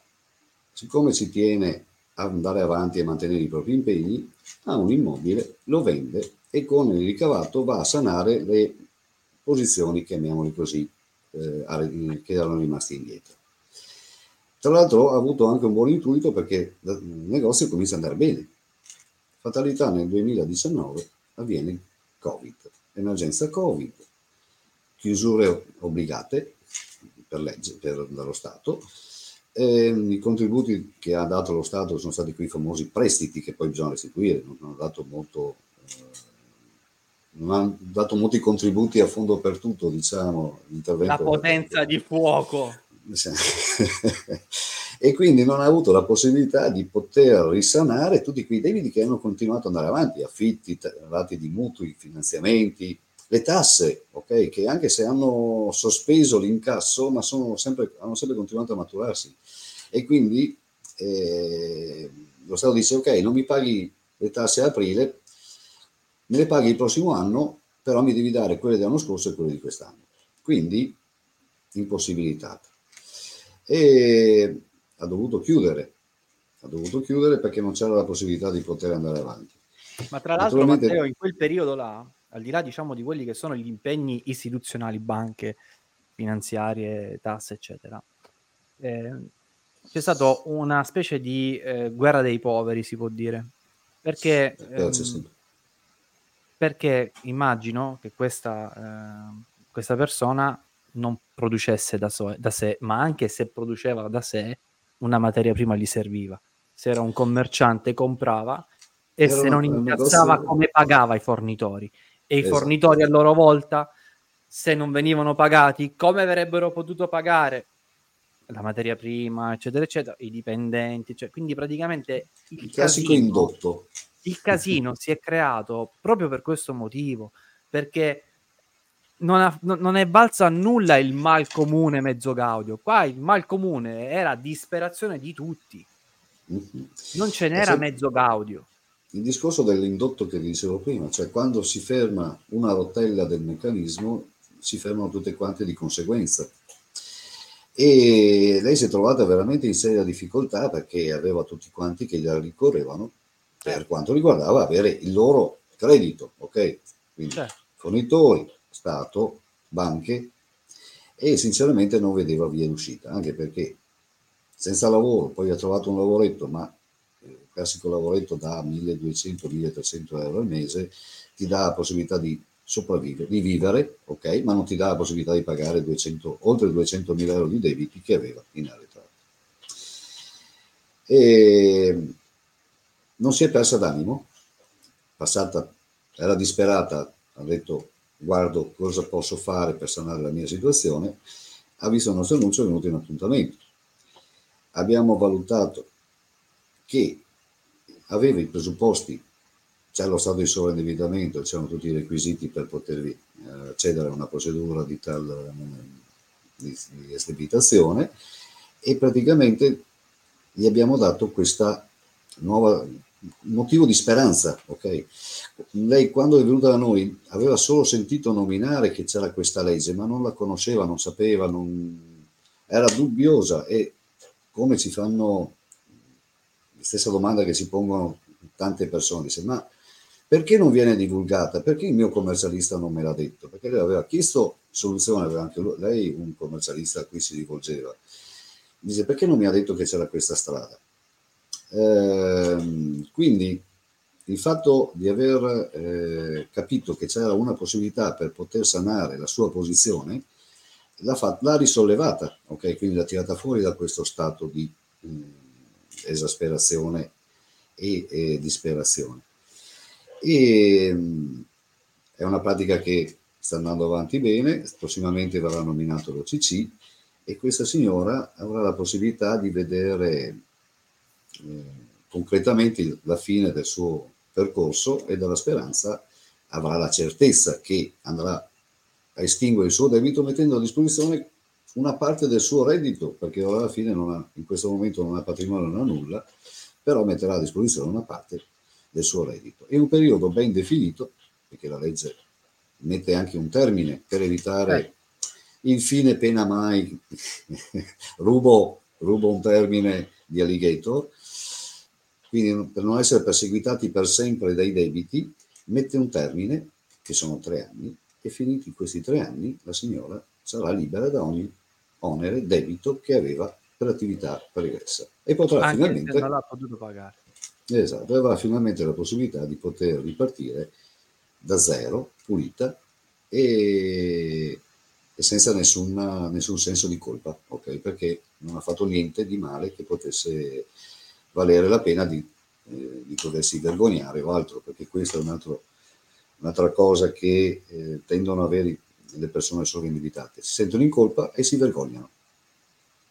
siccome ci tiene a andare avanti e mantenere i propri impegni, ha un immobile, lo vende e con il ricavato va a sanare le posizioni, chiamiamole così, eh, che erano rimaste indietro. Tra l'altro ha avuto anche un buon intuito perché il negozio comincia ad andare bene. Fatalità nel 2019 avviene Covid, emergenza Covid, chiusure obbligate per legge per, dallo Stato. Eh, I contributi che ha dato lo Stato sono stati quei famosi prestiti che poi bisogna restituire, non hanno dato molto. Eh, hanno dato molti contributi a fondo per tutto, diciamo,
La potenza di fuoco.
e quindi non ha avuto la possibilità di poter risanare tutti quei debiti che hanno continuato ad andare avanti, affitti, rati di mutui, finanziamenti, le tasse, okay, che anche se hanno sospeso l'incasso, ma sempre, hanno sempre continuato a maturarsi. E quindi eh, lo Stato dice, ok, non mi paghi le tasse a aprile, me le paghi il prossimo anno, però mi devi dare quelle dell'anno scorso e quelle di quest'anno. Quindi impossibilitata. E ha dovuto chiudere, ha dovuto chiudere perché non c'era la possibilità di poter andare avanti.
Ma tra l'altro. Matteo, in quel periodo là, al di là diciamo di quelli che sono gli impegni istituzionali, banche, finanziarie, tasse, eccetera, eh, c'è stata una specie di eh, guerra dei poveri, si può dire. Perché, ehm, perché immagino che questa, eh, questa persona non producesse da, so- da sé, ma anche se produceva da sé, una materia prima gli serviva. Se era un commerciante comprava e era se non incazzava negozio... come pagava i fornitori. E esatto. i fornitori a loro volta, se non venivano pagati, come avrebbero potuto pagare la materia prima, eccetera, eccetera, i dipendenti, cioè, quindi praticamente
il, il classico casino, indotto.
Il casino si è creato proprio per questo motivo, perché non, ha, non, è valso a nulla il mal comune mezzo Gaudio. Qua il mal comune era disperazione di tutti. Mm-hmm. Non ce n'era mezzo Gaudio.
Il discorso dell'indotto che vi dicevo prima, cioè quando si ferma una rotella del meccanismo, si fermano tutte quante di conseguenza. E lei si è trovata veramente in seria difficoltà perché aveva tutti quanti che gliela ricorrevano per quanto riguardava avere il loro credito, ok? Quindi certo. fornitori, Stato, banche e sinceramente non vedeva via d'uscita, anche perché senza lavoro, poi ha trovato un lavoretto, ma il eh, classico lavoretto da 1200-1300 euro al mese ti dà la possibilità di sopravvivere, di vivere, ok, ma non ti dà la possibilità di pagare 200, oltre 200 mila euro di debiti che aveva in arretrato. E non si è persa d'animo, passata, era disperata, ha detto guardo cosa posso fare per sanare la mia situazione, ha visto il nostro annuncio e è venuto in appuntamento. Abbiamo valutato che aveva i presupposti, c'è lo stato di sovraindebitamento, c'erano tutti i requisiti per potervi eh, accedere a una procedura di tal di, di esdebitazione e praticamente gli abbiamo dato questa nuova motivo di speranza, ok? Lei quando è venuta da noi aveva solo sentito nominare che c'era questa legge, ma non la conosceva, non sapeva, non... era dubbiosa e come ci fanno la stessa domanda che si pongono tante persone, dice ma perché non viene divulgata? Perché il mio commercialista non me l'ha detto? Perché lei aveva chiesto soluzione, aveva anche lei un commercialista a cui si rivolgeva. Dice perché non mi ha detto che c'era questa strada? Ehm, quindi il fatto di aver eh, capito che c'era una possibilità per poter sanare la sua posizione l'ha, fat- l'ha risollevata, ok? Quindi l'ha tirata fuori da questo stato di mh, mm, esasperazione e, e, disperazione. E, mh, mm, è una pratica che sta andando avanti bene, prossimamente verrà nominato l'OCC e questa signora avrà la possibilità di vedere concretamente la fine del suo percorso e dalla speranza avrà la certezza che andrà a estinguere il suo debito mettendo a disposizione una parte del suo reddito, perché alla fine ha, in questo momento non ha patrimonio, non ha nulla, però metterà a disposizione una parte del suo reddito. In un periodo ben definito, perché la legge mette anche un termine per evitare eh. infine pena mai, rubo, rubo un termine di alligator, quindi per non essere perseguitati per sempre dai debiti, mette un termine, che sono tre anni, e finiti questi tre anni la signora sarà libera da ogni onere, debito che aveva per attività pregressa. E potrà Anche finalmente... Se non l'ha potuto pagare. Esatto, avrà finalmente la possibilità di poter ripartire da zero, pulita e, e senza nessuna, nessun senso di colpa, ok? Perché non ha fatto niente di male che potesse valere la pena di, eh, di potersi vergognare o altro, perché questa è un altro, un'altra cosa che eh, tendono ad avere le persone sovraindebitate. Si sentono in colpa e si vergognano.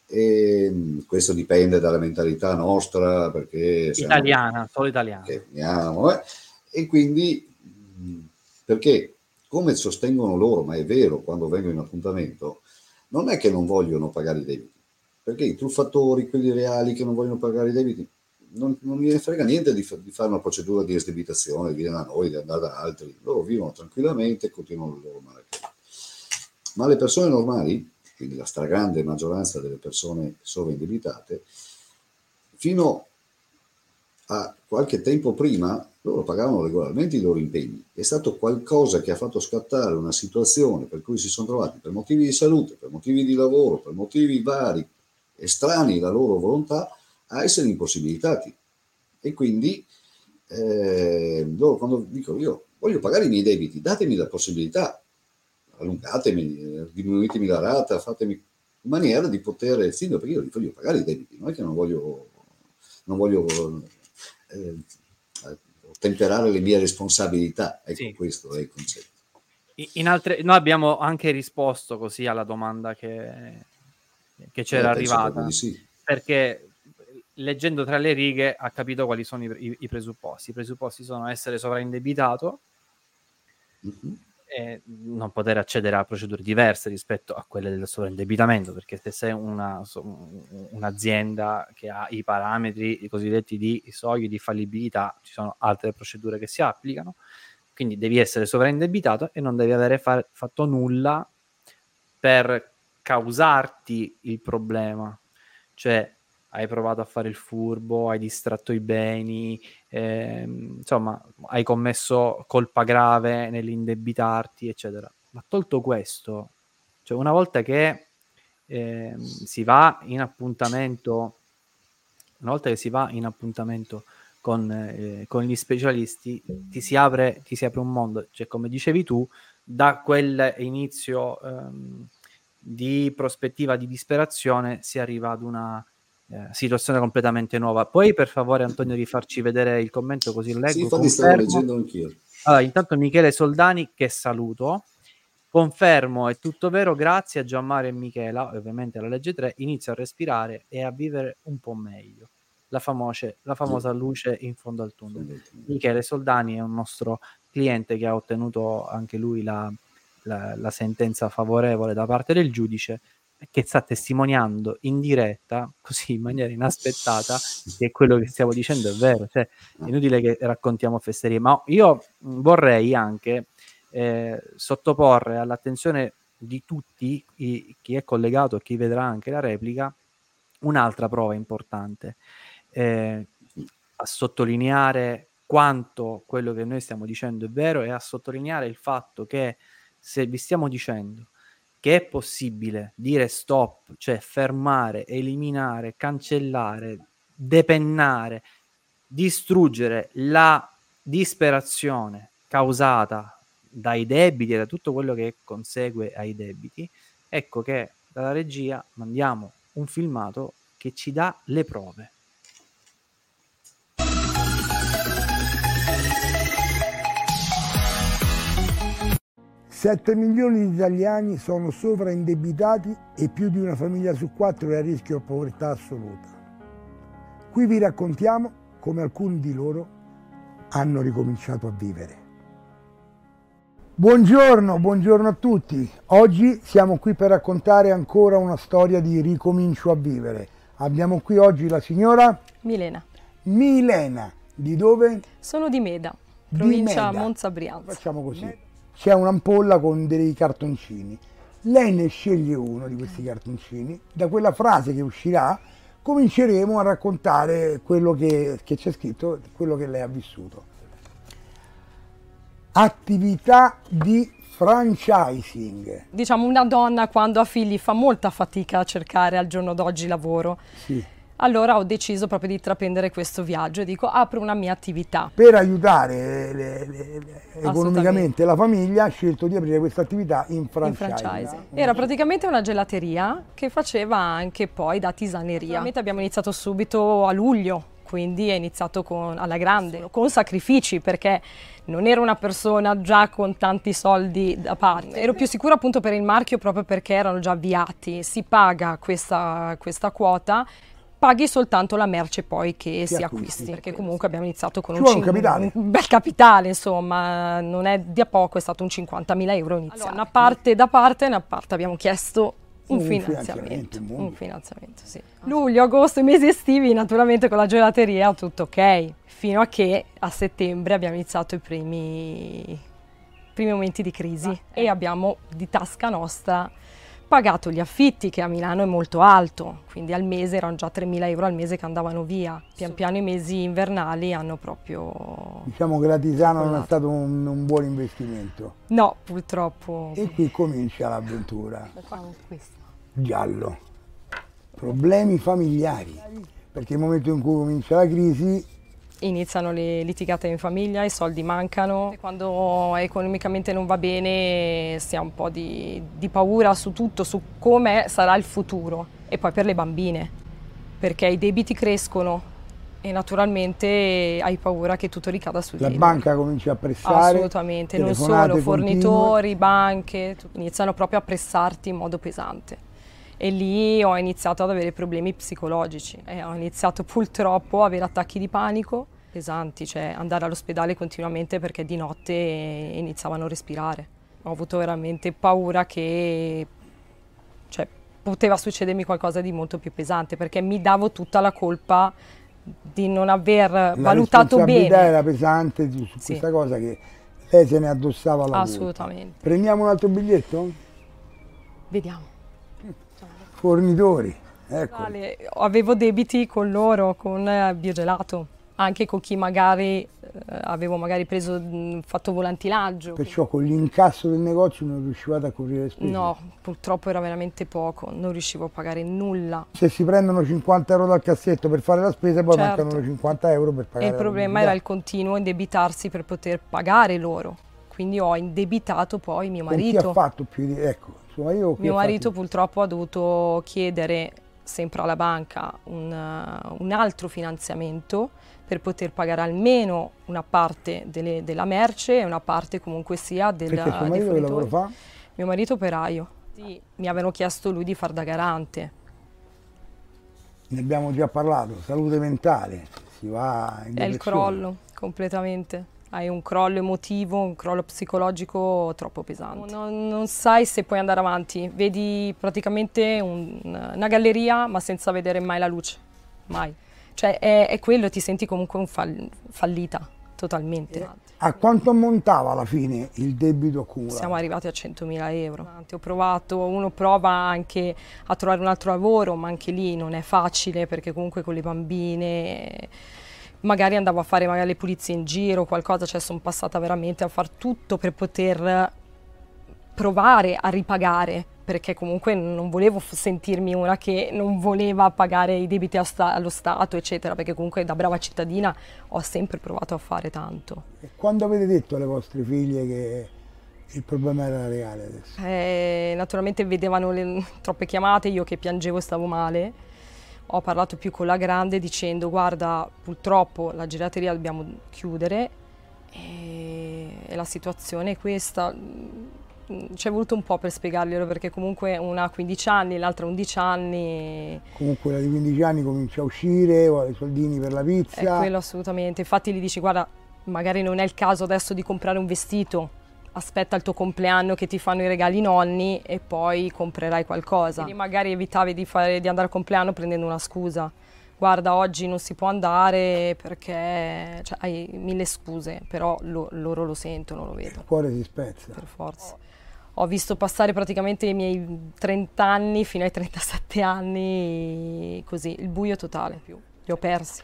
E mm, questo dipende dalla mentalità nostra, perché
italiana, solo italiana.
Abbiamo, eh? E quindi mm, perché come sostengono loro, ma è vero quando vengono in appuntamento, non è che non vogliono pagare i debiti, perché i truffatori, quelli reali che non vogliono pagare i debiti, non, non gliene frega niente di, di, fare una procedura di esdebitazione, di venire da noi, di andare da altri, loro vivono tranquillamente e continuano il loro male. Ma le persone normali, quindi la stragrande maggioranza delle persone sovraindebitate, fino a qualche tempo prima loro pagavano regolarmente i loro impegni. È stato qualcosa che ha fatto scattare una situazione per cui si sono trovati per motivi di salute, per motivi di lavoro, per motivi vari, estranei alla loro volontà a essere impossibilitati. E quindi eh, loro quando dicono io voglio pagare i miei debiti, datemi la possibilità, allungatemi, diminuitemi la rata, fatemi in maniera di poter, sì, perché io li voglio pagare i debiti, non è che non voglio, non voglio eh, temperare le mie responsabilità, ecco sì. questo è il concetto.
In altre, noi abbiamo anche risposto così alla domanda che, che c'era eh, arrivata. Sì. Perché leggendo tra le righe ha capito quali sono i, i, presupposti. I presupposti sono essere sovraindebitato, mm-hmm. e non poter accedere a procedure diverse rispetto a quelle del sovraindebitamento, perché se sei una, un'azienda che ha i parametri i cosiddetti di soglie di fallibilità, ci sono altre procedure che si applicano, quindi devi essere sovraindebitato e non devi avere fa- fatto nulla per causarti il problema, cioè hai provato a fare il furbo, hai distratto i beni, ehm, insomma, hai commesso colpa grave nell'indebitarti, eccetera. Ma tolto questo, cioè una volta che eh, si va in appuntamento, una volta che si va in appuntamento con, eh, con gli specialisti, ti si, apre, ti si apre un mondo, cioè come dicevi tu, da quell'inizio ehm, di prospettiva di disperazione si arriva ad una eh, situazione completamente nuova. Poi per favore Antonio rifarci vedere il commento così leggo. Sì,
infatti stavo leggendo anch'io.
Allora, intanto Michele Soldani che saluto. Confermo, è tutto vero, grazie a Gianmario e Michela, ovviamente la legge 3, inizio a respirare e a vivere un po' meglio. La, famoce, la famosa luce in fondo al tunnel. Michele Soldani è un nostro cliente che ha ottenuto anche lui la, la, la sentenza favorevole da parte del giudice che sta testimoniando in diretta, così in maniera inaspettata, che quello che stiamo dicendo è vero. Cioè, è inutile che raccontiamo fesserie, ma io vorrei anche eh, sottoporre all'attenzione di tutti, i, chi è collegato e chi vedrà anche la replica, un'altra prova importante, eh, a sottolineare quanto quello che noi stiamo dicendo è vero e a sottolineare il fatto che se vi stiamo dicendo che è possibile dire stop, cioè fermare, eliminare, cancellare, depennare, distruggere la disperazione causata dai debiti e da tutto quello che consegue ai debiti, ecco che dalla regia mandiamo un filmato che ci dà le prove.
7 milioni di italiani sono sovraindebitati e più di una famiglia su quattro è a rischio di povertà assoluta. Qui vi raccontiamo come alcuni di loro hanno ricominciato a vivere. Buongiorno, buongiorno a tutti. Oggi siamo qui per raccontare ancora una storia di ricomincio a vivere. Abbiamo qui oggi la signora
Milena.
Milena, di dove?
Sono di Meda, provincia di Meda. Monza Brianza.
Facciamo così c'è un'ampolla con dei cartoncini. Lei ne sceglie uno di questi cartoncini, da quella frase che uscirà cominceremo a raccontare quello che, che c'è scritto, quello che lei ha vissuto. Attività di franchising.
Diciamo una donna quando ha figli fa molta fatica a cercare al giorno d'oggi lavoro.
Sì
allora ho deciso proprio di intraprendere questo viaggio e dico apro una mia attività.
Per aiutare le, le, le, economicamente la famiglia ha scelto di aprire questa attività in franchise. In franchise.
Era praticamente una gelateria che faceva anche poi da tisaneria. Veramente abbiamo iniziato subito a luglio, quindi è iniziato con, alla grande, con sacrifici perché non ero una persona già con tanti soldi da parte, ero più sicura appunto per il marchio proprio perché erano già avviati, si paga questa, questa quota paghi soltanto la merce poi che si, si acquisti, perché comunque abbiamo iniziato con un,
un, capitale.
un, bel capitale, insomma, non è di a poco, è stato un 50.000 euro iniziale. Allora, una parte da parte, una parte abbiamo chiesto un, un finanziamento, finanziamento un finanziamento, sì. Luglio, agosto, i mesi estivi, naturalmente con la gelateria tutto ok, fino a che a settembre abbiamo iniziato i primi, primi momenti di crisi ah, e abbiamo di tasca nostra pagato gli affitti che a Milano è molto alto, quindi al mese erano già 3.000 euro al mese che andavano via. Pian piano i mesi invernali hanno proprio...
Diciamo che la Tisana non è stato un, un, buon investimento.
No, purtroppo.
E qui comincia l'avventura. Giallo. Problemi familiari. Perché nel momento in cui comincia la crisi
iniziano le litigate in famiglia, i soldi mancano, quando economicamente non va bene si ha un po' di, di paura su tutto, su come sarà il futuro e poi per le bambine, perché i debiti crescono e naturalmente hai paura che tutto ricada su
di La banca comincia a pressare.
Assolutamente, non solo, fornitori, continue. banche, iniziano proprio a pressarti in modo pesante e lì ho iniziato ad avere problemi psicologici e ho iniziato purtroppo a avere attacchi di panico pesanti, cioè andare all'ospedale continuamente perché di notte iniziavo a respirare. Ho avuto veramente paura che cioè, poteva succedermi qualcosa di molto più pesante perché mi davo tutta la colpa di non aver
la
valutato bene.
La era pesante su sì. questa cosa che lei se ne addossava la
Assolutamente.
Colpa. Prendiamo un altro biglietto?
Vediamo.
Fornitori. Ecco.
Avevo debiti con loro, con eh, Biogelato anche con chi magari eh, avevo magari preso, mh, fatto volantilaggio.
Perciò con l'incasso del negozio non riuscivate a coprire le spese?
No, purtroppo era veramente poco, non riuscivo a pagare nulla.
Se si prendono 50 euro dal cassetto per fare la spesa poi certo. mancano 50 euro per pagare
e il problema era il continuo indebitarsi per poter pagare loro. Quindi ho indebitato poi mio marito.
Con chi ha fatto più di... ecco, suo marito
Mio marito fatto... purtroppo ha dovuto chiedere sempre alla banca un, un altro finanziamento per poter pagare almeno una parte delle, della merce e una parte comunque sia del,
Perché suo marito che lavoro fa?
Mio marito operaio. Sì, mi avevano chiesto lui di far da garante.
Ne abbiamo già parlato, salute mentale, si va in
È il crollo, completamente. Hai un crollo emotivo, un crollo psicologico troppo pesante. Non, non sai se puoi andare avanti, vedi praticamente un, una galleria ma senza vedere mai la luce, mai. Cioè è, è quello, ti senti comunque un fall, fallita totalmente.
Eh, a quanto ammontava alla fine il debito accumulato?
Siamo arrivati a 100.000 euro. Ho provato, uno prova anche a trovare un altro lavoro, ma anche lì non è facile perché comunque con le bambine magari andavo a fare magari le pulizie in giro, qualcosa, cioè sono passata veramente a fare tutto per poter provare a ripagare perché comunque non volevo sentirmi una che non voleva pagare i debiti allo Stato, eccetera, perché comunque da brava cittadina ho sempre provato a fare tanto.
E quando avete detto alle vostre figlie che il problema era reale adesso?
Eh, naturalmente vedevano le troppe chiamate, io che piangevo e stavo male. Ho parlato più con la grande dicendo guarda purtroppo la gelateria dobbiamo chiudere e, e la situazione è questa ci è voluto un po' per spiegarglielo perché comunque una ha 15 anni, l'altra 11 anni.
Comunque la di 15 anni comincia a uscire, vuole i soldini per la pizza.
È quello assolutamente, infatti gli dici guarda magari non è il caso adesso di comprare un vestito, aspetta il tuo compleanno che ti fanno i regali i nonni e poi comprerai qualcosa. Quindi magari evitavi di, fare, di andare al compleanno prendendo una scusa guarda oggi non si può andare perché cioè, hai mille scuse, però lo, loro lo sentono, lo vedono.
Il cuore si spezza.
Per forza ho visto passare praticamente i miei 30 anni fino ai 37 anni così, il buio totale, più. li ho persi.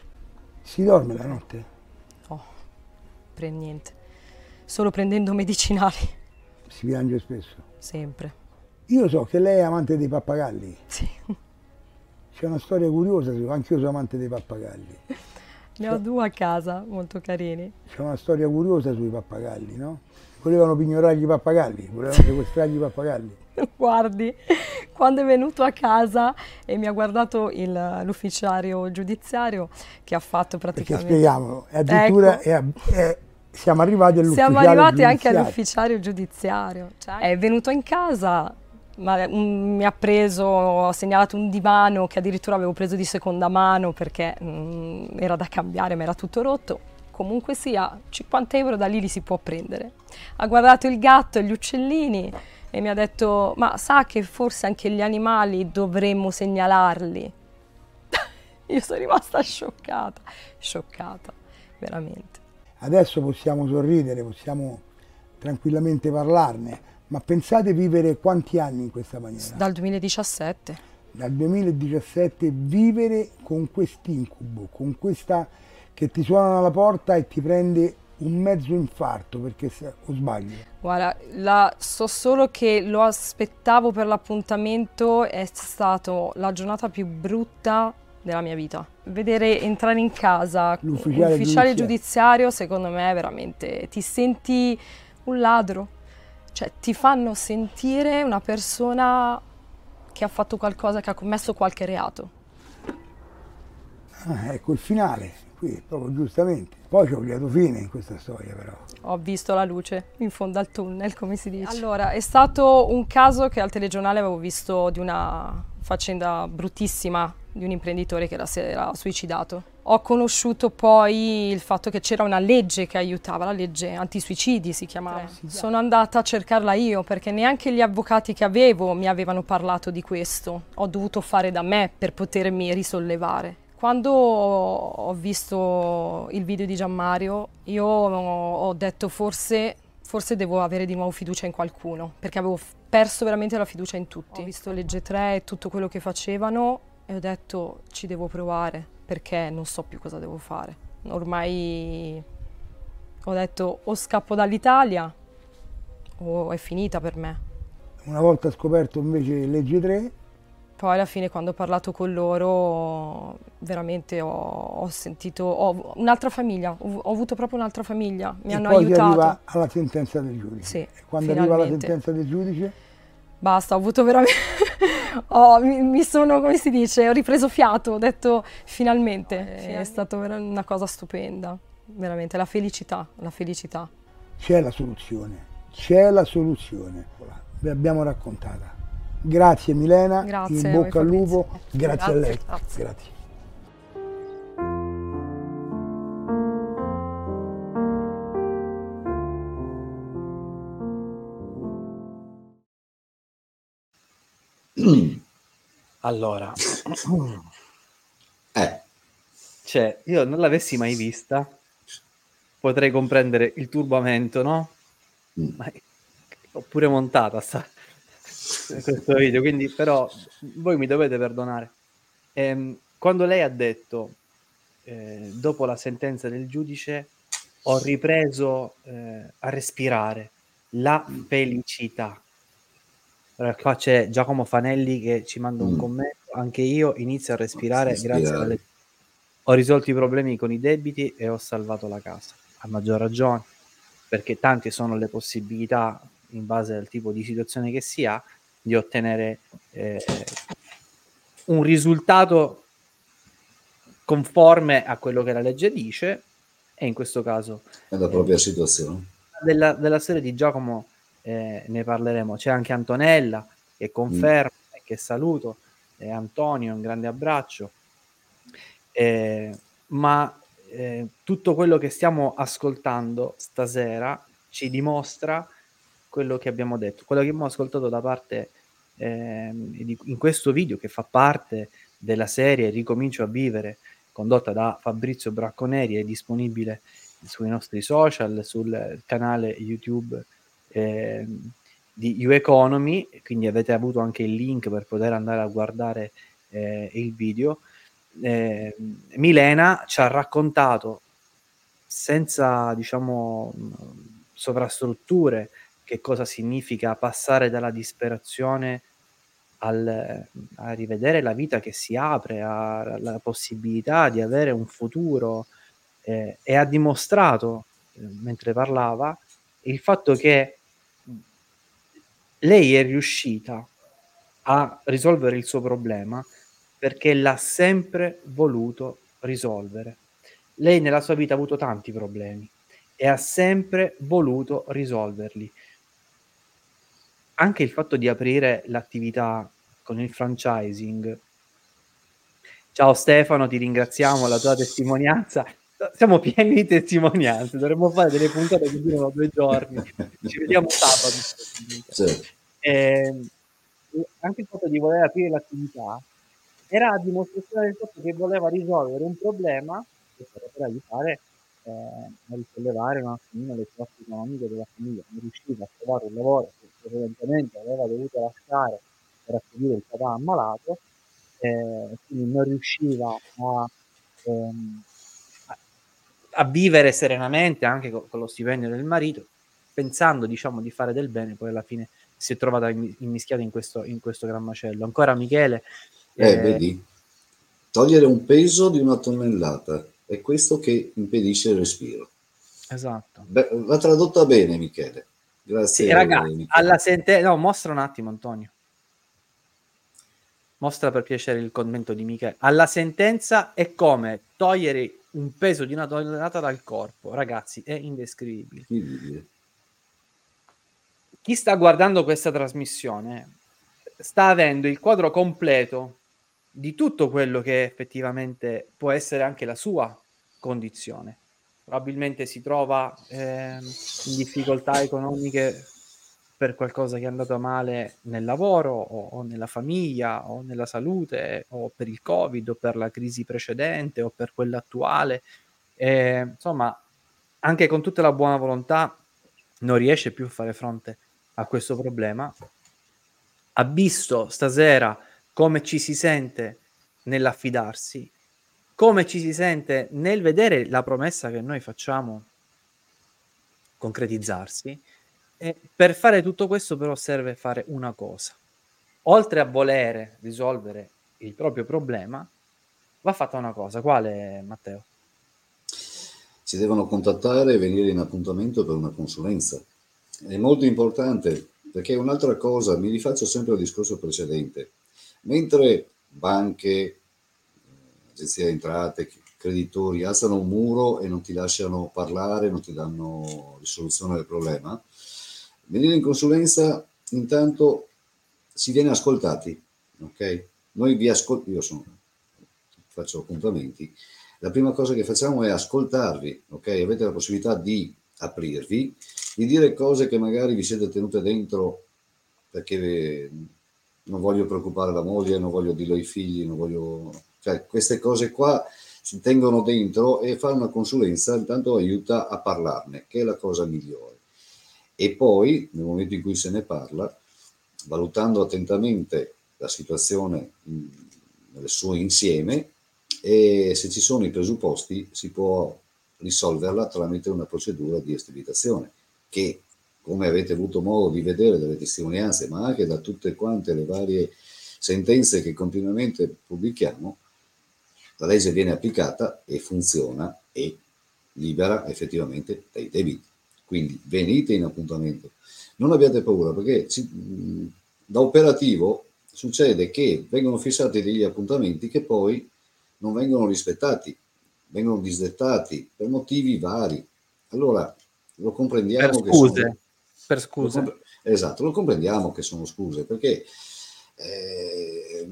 Si dorme la notte?
No, per niente, solo prendendo medicinali.
Si piange spesso?
Sempre.
Io so che lei è amante dei pappagalli.
Sì.
C'è una storia curiosa, anche io sono amante dei pappagalli.
Ne ho due a casa, molto carini.
C'è una storia curiosa sui pappagalli, no? Volevano pignorargli i pappagalli, volevano sequestrargli i pappagalli.
Guardi, quando è venuto a casa e mi ha guardato l'ufficiario giudiziario che ha fatto praticamente...
Perché spieghiamolo, addirittura ecco. è, è, siamo arrivati all'ufficiario
Siamo arrivati anche all'ufficiario giudiziario. Cioè, è venuto in casa, ma, um, mi ha preso, ha segnalato un divano che addirittura avevo preso di seconda mano perché um, era da cambiare, ma era tutto rotto comunque sia 50 euro da lì li si può prendere. Ha guardato il gatto e gli uccellini e mi ha detto ma sa che forse anche gli animali dovremmo segnalarli. Io sono rimasta scioccata, scioccata, veramente.
Adesso possiamo sorridere, possiamo tranquillamente parlarne, ma pensate vivere quanti anni in questa maniera?
Dal 2017.
Dal 2017 vivere con quest'incubo, con questa che ti suonano alla porta e ti prende un mezzo infarto perché se, o sbaglio?
Guarda, la, so solo che lo aspettavo per l'appuntamento, è stata la giornata più brutta della mia vita. Vedere entrare in casa l'ufficiale giudiziario. giudiziario, secondo me, veramente ti senti un ladro, cioè ti fanno sentire una persona che ha fatto qualcosa, che ha commesso qualche reato.
Ah, ecco il finale qui, proprio giustamente. Poi c'è un lieto fine in questa storia però.
Ho visto la luce in fondo al tunnel, come si dice. Allora, è stato un caso che al telegiornale avevo visto di una, faccenda bruttissima di un imprenditore che era, si era suicidato. Ho conosciuto poi il fatto che c'era una legge che aiutava, la legge antisuicidi si chiamava. Sono andata a cercarla io perché neanche gli avvocati che avevo mi avevano parlato di questo. Ho dovuto fare da me per potermi risollevare. Quando ho visto il video di Gianmario, io ho detto forse, forse devo avere di nuovo fiducia in qualcuno, perché avevo perso veramente la fiducia in tutti. Ho visto Legge 3 e tutto quello che facevano e ho detto ci devo provare perché non so più cosa devo fare. Ormai ho detto o scappo dall'Italia o è finita per me.
Una volta scoperto invece legge 3.
Poi alla fine quando ho parlato con loro veramente ho, ho sentito, ho un'altra famiglia, ho, ho, avuto proprio un'altra famiglia, mi
e
hanno
poi
aiutato.
arriva alla sentenza del giudice.
Sì,
e quando
finalmente.
arriva la sentenza del giudice?
Basta, ho avuto veramente... oh, mi, mi, sono, come si dice, ho ripreso fiato, ho detto finalmente. Eh, finalmente. È stata una cosa stupenda, veramente, la felicità, la felicità.
C'è la soluzione, c'è la soluzione. Vi abbiamo raccontata. Grazie Milena,
grazie,
in bocca al lupo, grazie,
grazie
a lei.
Grazie.
grazie.
Allora,
Eh,
cioè, io non l'avessi mai vista, potrei comprendere il turbamento, no?
Mm.
Ma ho pure montata sta, questo video, quindi però voi mi dovete perdonare. Ehm, quando lei ha detto, eh, dopo la sentenza del giudice, ho ripreso eh, a respirare la felicità. Allora, qua c'è Giacomo Fanelli che ci manda un
Mm.
commento. Anche io inizio a respirare grazie alle... Ho risolto i problemi con i debiti e ho salvato la casa. A maggior ragione, perché tante sono le possibilità, in base al tipo di situazione che si ha, di ottenere eh, un risultato conforme a quello che la legge dice e in questo caso
è la propria situazione.
della, della storia di Giacomo eh, ne parleremo. C'è anche Antonella che conferma e che saluto, e Antonio, un grande abbraccio. Eh, ma eh, tutto quello che stiamo ascoltando stasera ci dimostra quello che abbiamo detto, quello che abbiamo ascoltato da parte ehm, di, in questo video che fa parte della serie Ricomincio a vivere, condotta da Fabrizio Bracconeri, è disponibile sui nostri social, sul canale YouTube eh, di U Economy, quindi avete avuto anche il link per poter andare a guardare eh, il video. Eh, Milena ci ha raccontato senza diciamo sovrastrutture che cosa significa passare dalla disperazione al, a rivedere la vita che si apre, alla possibilità di avere un futuro eh, e ha dimostrato eh, mentre parlava il fatto che lei è riuscita a risolvere il suo problema perché l'ha sempre voluto risolvere. Lei nella sua vita ha avuto tanti problemi e ha sempre voluto risolverli. Anche il fatto di aprire l'attività con il franchising. Ciao Stefano, ti ringraziamo la tua testimonianza. Siamo pieni di testimonianze, dovremmo fare delle puntate che durano due giorni. Ci vediamo sabato.
Sì.
Eh, anche il fatto di voler aprire l'attività era a dimostrazione del fatto che voleva risolvere un problema per aiutare eh, a risollevare un attimino le sorti economiche della famiglia. Non riusciva a trovare un lavoro che precedentemente aveva dovuto lasciare per accudire il papà ammalato, eh, quindi non riusciva a, ehm, a, a, vivere serenamente anche con, con, lo stipendio del marito, pensando diciamo di fare del bene, poi alla fine si è trovata immischiata in questo, in questo gran macello. Ancora Michele.
Eh, eh, vedi, togliere un peso di una tonnellata è questo che impedisce il respiro.
Esatto.
Beh, va tradotta bene, Michele. Grazie.
Sì, ragazzi, Michele. alla sentenza, no, mostra un attimo, Antonio. Mostra per piacere il commento di Michele. Alla sentenza è come togliere un peso di una tonnellata dal corpo, ragazzi, è indescrivibile. Chi sta guardando questa trasmissione sta avendo il quadro completo di tutto quello che effettivamente può essere anche la sua condizione. Probabilmente si trova eh, in difficoltà economiche per qualcosa che è andato male nel lavoro o, o, nella famiglia o nella salute o per il covid o per la crisi precedente o per quella attuale. Eh, insomma, anche con tutta la buona volontà non riesce più a fare fronte a questo problema. Ha visto stasera come ci si sente nell'affidarsi, come ci si sente nel vedere la promessa che noi facciamo concretizzarsi. E per fare tutto questo però serve fare una cosa. Oltre a volere risolvere il proprio problema, va fatta una cosa. Quale, Matteo?
Si devono contattare e venire in appuntamento per una consulenza. È molto importante perché un'altra cosa, mi rifaccio sempre al discorso precedente, mentre banche, agenzie di entrate, creditori alzano un muro e non ti lasciano parlare, non ti danno risoluzione del problema, venire in consulenza intanto si viene ascoltati, ok? Noi vi ascoltiamo, io sono, faccio appuntamenti, la prima cosa che facciamo è ascoltarvi, ok? Avete la possibilità di aprirvi, di dire cose che magari vi siete tenute dentro perché non voglio preoccupare la moglie, non voglio dirlo ai figli, non voglio... Cioè, queste cose qua si tengono dentro e fare una consulenza intanto aiuta a parlarne, che è la cosa migliore. E poi, nel momento in cui se ne parla, valutando attentamente la situazione nel suo insieme e se ci sono i presupposti si può risolverla tramite una procedura di estabilizzazione che come avete avuto modo di vedere dalle testimonianze, ma anche da tutte quante le varie sentenze che continuamente pubblichiamo, la legge viene applicata e funziona e libera effettivamente dai debiti. Quindi venite in appuntamento. Non abbiate paura perché da operativo succede che vengono fissati degli appuntamenti che poi non vengono rispettati, vengono disdettati per motivi vari. Allora lo comprendiamo.
Per scuse. Sono, per scuse.
Lo esatto, lo comprendiamo che sono scuse perché eh,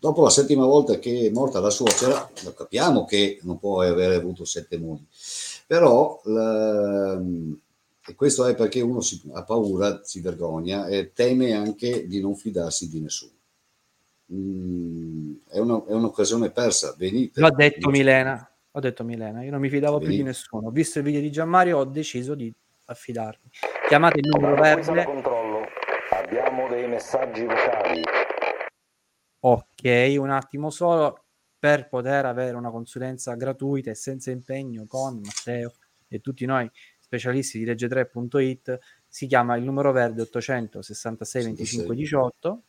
dopo la settima volta che è morta la suocera, lo capiamo che non può aver avuto sette mogli, però la, e questo è perché uno si, ha paura, si vergogna e teme anche di non fidarsi di nessuno. Mm, è, una, è, un'occasione persa. Venite.
L'ha detto venite. Milena. Ho detto Milena, io non mi fidavo venite. più di nessuno. Ho visto il video di Gianmario, ho deciso di affidarmi. Chiamate il numero verde.
Abbiamo dei messaggi vocali.
Ok, un attimo solo per poter avere una consulenza gratuita e senza impegno con Matteo e tutti noi specialisti di legge3.it si chiama il numero verde 866 25 18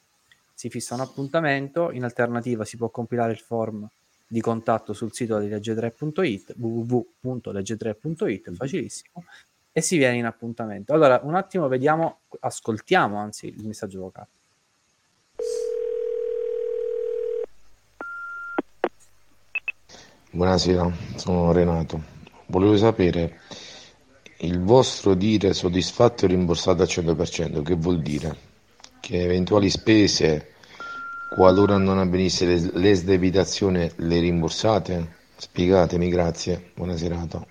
si fissa un appuntamento, in alternativa si può compilare il form di contatto sul sito di legge3.it, www.legge3.it, facilissimo, e si viene in appuntamento. Allora, un attimo vediamo, ascoltiamo anzi il messaggio vocale.
Buonasera, sono Renato. Volevo sapere il vostro dire soddisfatto e rimborsato al 100%, che vuol dire? Che eventuali spese Qualora non avvenisse l'esdebitazione, le rimborsate? Spiegatemi, grazie. Buona serata.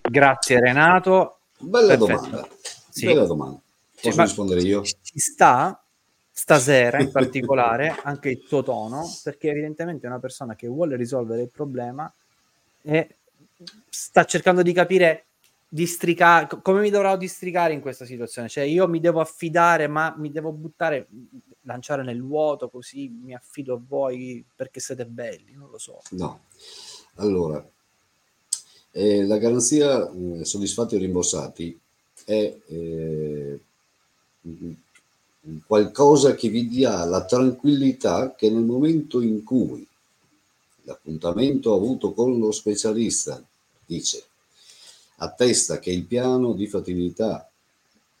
Grazie Renato.
Bella Perfetto. domanda. Sì. Bella domanda. Posso sì, rispondere io?
Ci sta stasera in particolare anche il tuo tono, perché evidentemente è una persona che vuole risolvere il problema e sta cercando di capire districare come mi dovrò districare in questa situazione? Cioè io mi devo affidare ma mi devo buttare lanciare nel vuoto così mi affido a voi perché siete belli non lo so.
No. Allora eh, la garanzia eh, soddisfatti o rimborsati è eh, qualcosa che vi dia la tranquillità che nel momento in cui l'appuntamento avuto con lo specialista dice attesta che il piano di fattibilità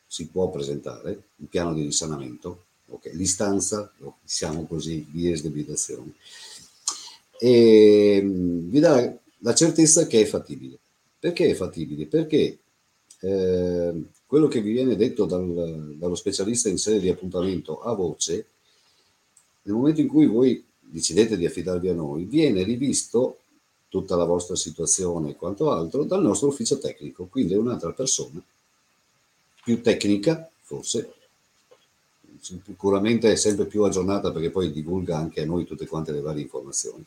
si può presentare, il piano di risanamento, okay, l'istanza, siamo così, di esdebitazione, e mm, vi dà la certezza che è fattibile. Perché è fattibile? Perché eh, quello che vi viene detto dal, dallo specialista in sede di appuntamento a voce nel momento in cui voi decidete di affidarvi a noi, viene rivisto tutta la vostra situazione e quanto altro dal nostro ufficio tecnico, quindi è un'altra persona più tecnica, forse, sicuramente è sempre più aggiornata perché poi divulga anche a noi tutte quante le varie informazioni.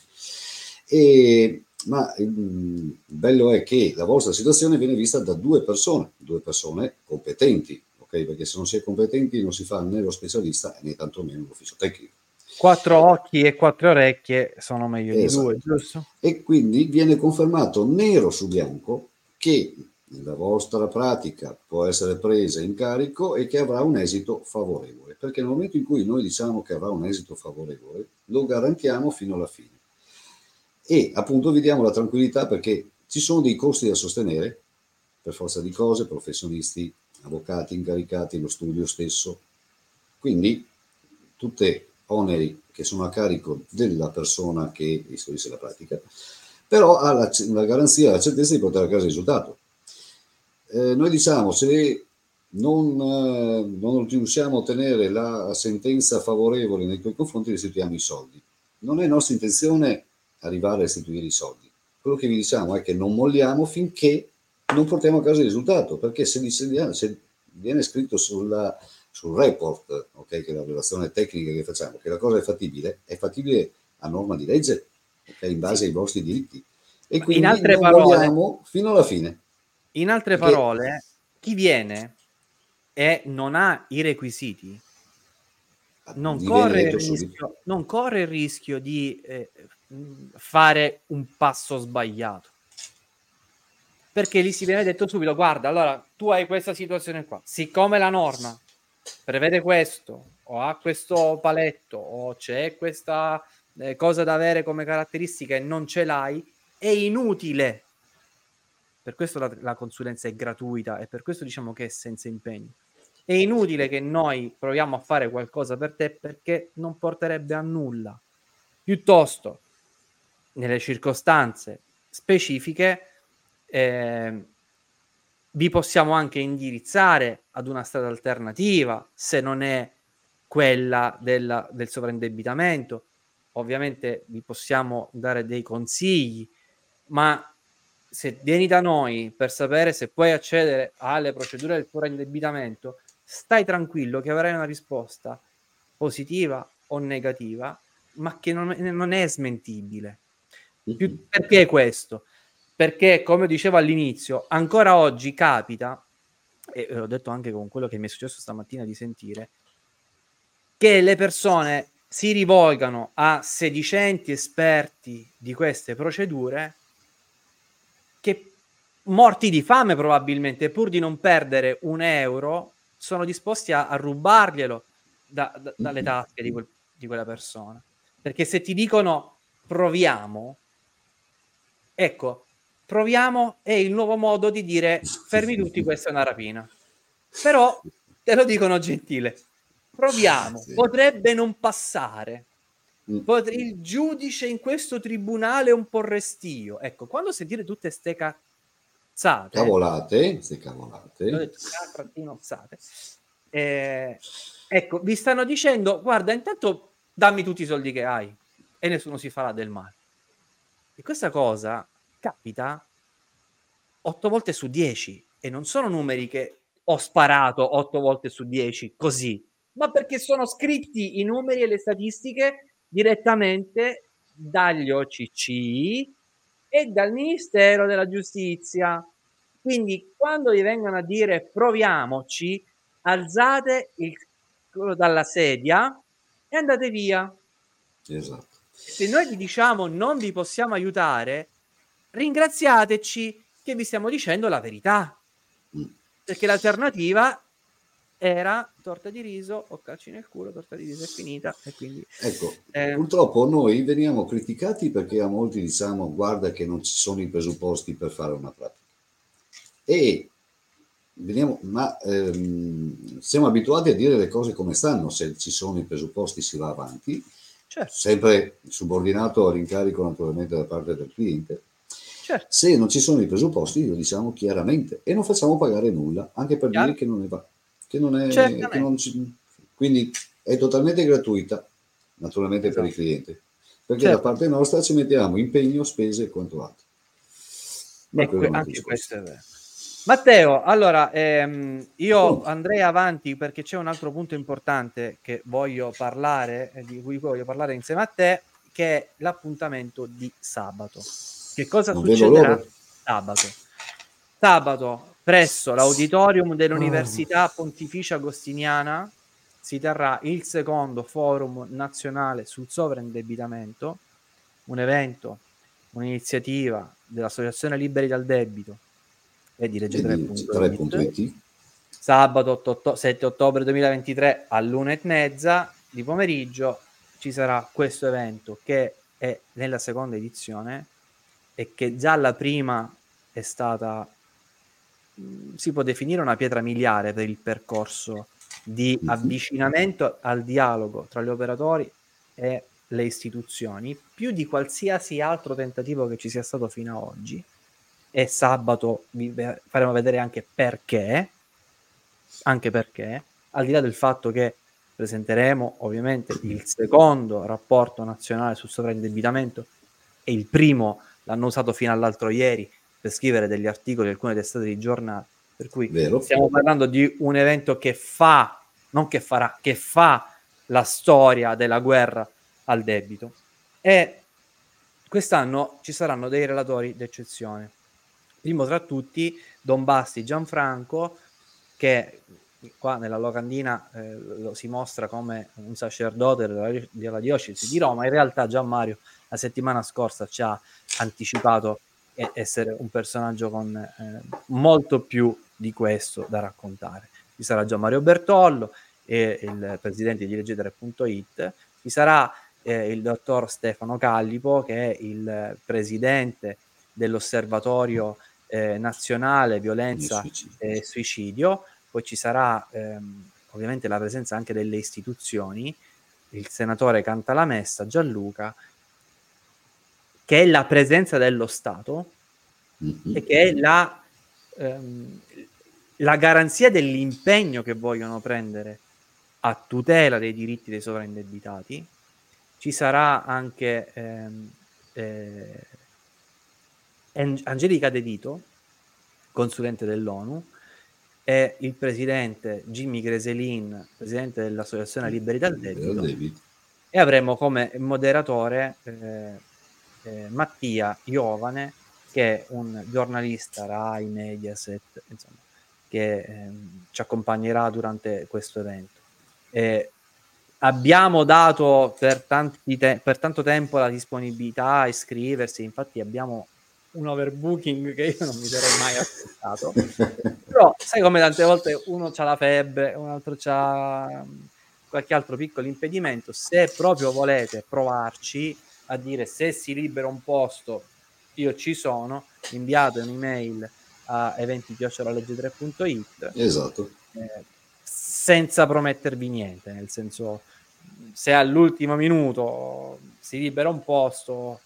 E, ma il bello è che la vostra situazione viene vista da due persone, due persone competenti, ok? Perché se non si è competenti non si fa né lo specialista né tantomeno l'ufficio tecnico.
Quattro occhi e quattro orecchie sono meglio esatto. di due, giusto?
E quindi viene confermato nero su bianco che la vostra pratica può essere presa in carico e che avrà un esito favorevole, perché nel momento in cui noi diciamo che avrà un esito favorevole, lo garantiamo fino alla fine. E appunto vi diamo la tranquillità perché ci sono dei costi da sostenere, per forza di cose, professionisti, avvocati incaricati, lo studio stesso. Quindi tutte oneri che sono a carico della persona che istruisce la pratica, però ha la, la garanzia, la certezza di portare a casa il risultato. Eh, noi diciamo, se non, eh, non, riusciamo a ottenere la sentenza favorevole nei tuoi confronti, restituiamo i soldi. Non è nostra intenzione arrivare a restituire i soldi. Quello che vi diciamo è che non molliamo finché non portiamo a casa il risultato, perché se, se viene scritto sulla, sul report, okay, che è la relazione tecnica che facciamo, che la cosa è fattibile, è fattibile a norma di legge, okay, in base ai vostri diritti. E quindi in altre parole, fino alla fine.
In altre parole, chi viene e non ha i requisiti non corre, rischio, non corre, il rischio, di eh, fare un passo sbagliato. Perché lì si viene detto subito guarda allora tu hai questa situazione qua. Siccome la norma prevede questo o ha questo paletto o c'è questa eh, cosa da avere come caratteristica e non ce l'hai è inutile. Per questo la, la consulenza è gratuita e per questo diciamo che è senza impegno. È inutile che noi proviamo a fare qualcosa per te perché non porterebbe a nulla. Piuttosto nelle circostanze specifiche eh, vi possiamo anche indirizzare ad una strada alternativa se non è quella della, del sovraindebitamento. Ovviamente vi possiamo dare dei consigli, ma se vieni da noi per sapere se puoi accedere alle procedure del sovraindebitamento, stai tranquillo che avrai una risposta positiva o negativa, ma che non, non è smentibile. Perché questo? Perché, come dicevo all'inizio, ancora oggi capita, e l'ho detto anche con quello che mi è successo stamattina di sentire, che le persone si rivolgano a sedicenti esperti di queste procedure che morti di fame probabilmente, pur di non perdere un euro, sono disposti a, a rubarglielo da, da, dalle tasche di, quel, di quella persona. Perché se ti dicono proviamo, Ecco, proviamo è il nuovo modo di dire fermi tutti, questa è una rapina. Però te lo dicono gentile. Proviamo, potrebbe non passare. Mm. Pot- il giudice in questo tribunale è un po' restio. Ecco, quando sentite tutte ste cazzate,
cavolate, ste cavolate,
detto, eh, ecco, vi stanno dicendo, guarda, intanto dammi tutti i soldi che hai e nessuno si farà del male. E questa cosa capita 8 volte su 10 e non sono numeri che ho sparato 8 volte su 10 così, ma perché sono scritti i numeri e le statistiche direttamente dagli OCC e dal Ministero della Giustizia. Quindi quando vi vengono a dire proviamoci, alzate il culo dalla sedia e andate via.
Esatto.
Se noi vi diciamo non vi possiamo aiutare, ringraziateci che vi stiamo dicendo la verità. Perché l'alternativa era torta di riso o calci nel culo, torta di riso è finita. E quindi,
ecco, eh, purtroppo noi veniamo criticati perché a molti diciamo guarda che non ci sono i presupposti per fare una pratica. E veniamo, ma ehm, siamo abituati a dire le cose come stanno, se ci sono i presupposti si va avanti, certo. sempre subordinato all'incarico naturalmente da parte del cliente Certo. Se non ci sono i presupposti, lo diciamo chiaramente e non facciamo pagare nulla, anche per Chiaro. dire che non è, che non è che non ci, quindi è totalmente gratuita. naturalmente esatto. per il cliente. Perché certo. da parte nostra ci mettiamo impegno, spese e quanto altro.
Ma que- anche questo è vero. Matteo, allora ehm, io andrei avanti perché c'è un altro punto importante che voglio parlare, eh, di cui voglio parlare insieme a te, che è l'appuntamento di sabato. Che cosa non succederà sabato? Sabato, presso l'auditorium dell'Università oh. Pontificia Agostiniana, si terrà il secondo forum nazionale sul sovraindebitamento, un evento, un'iniziativa dell'Associazione Liberi dal Debito e di Legge 3.it. Sabato 8, 8, 7 ottobre 2023 all'una e mezza di pomeriggio ci sarà questo evento che è nella seconda edizione e che già la prima è stata si può definire una pietra miliare per il percorso di avvicinamento al dialogo tra gli operatori e le istituzioni, più di qualsiasi altro tentativo che ci sia stato fino ad oggi. E sabato vi faremo vedere anche perché, anche perché, al di là del fatto che presenteremo ovviamente il secondo rapporto nazionale sul sovraindebitamento e il primo l'hanno usato fino all'altro ieri per scrivere degli articoli alcune testate di giornale. Per cui Vero. stiamo parlando di un evento che fa, non che farà, che fa la storia della guerra al debito. E quest'anno ci saranno dei relatori d'eccezione. Primo tra tutti Don Basti Gianfranco, che qua nella locandina eh, lo si mostra come un sacerdote della, della diocesi di Roma, in realtà Gian Mario la settimana scorsa ci ha anticipato essere un personaggio con eh, molto più di questo da raccontare. Ci sarà Gian Mario Bertollo, e il presidente di Leggetere.it, ci sarà eh, il dottor Stefano Callipo, che è il presidente dell'osservatorio eh, nazionale violenza e suicidio, poi ci sarà ehm, ovviamente la presenza anche delle istituzioni, il senatore Cantalamessa Gianluca, che è la presenza dello Stato mm-hmm. e che è la, ehm, la garanzia dell'impegno che vogliono prendere a tutela dei diritti dei sovraindebitati ci sarà anche ehm, eh, Angelica De Vito, consulente dell'ONU, e il presidente Jimmy Greselin, presidente dell'Associazione Liberi dal Debito, e avremo come moderatore eh, eh, Mattia Iovane, che è un giornalista Rai, Mediaset, insomma, che ehm, ci accompagnerà durante questo evento. E abbiamo dato per, te- per, tanto tempo la disponibilità a iscriversi, infatti abbiamo un overbooking che io non mi sarei mai aspettato. Però sai come tante volte uno ha la febbre, un altro ha qualche altro piccolo impedimento, se proprio volete provarci a dire se si libera un posto, io ci sono, inviate un'email a eventi-legge3.it.
Esatto.
Eh, senza promettervi niente, nel senso se all'ultimo minuto si libera un posto,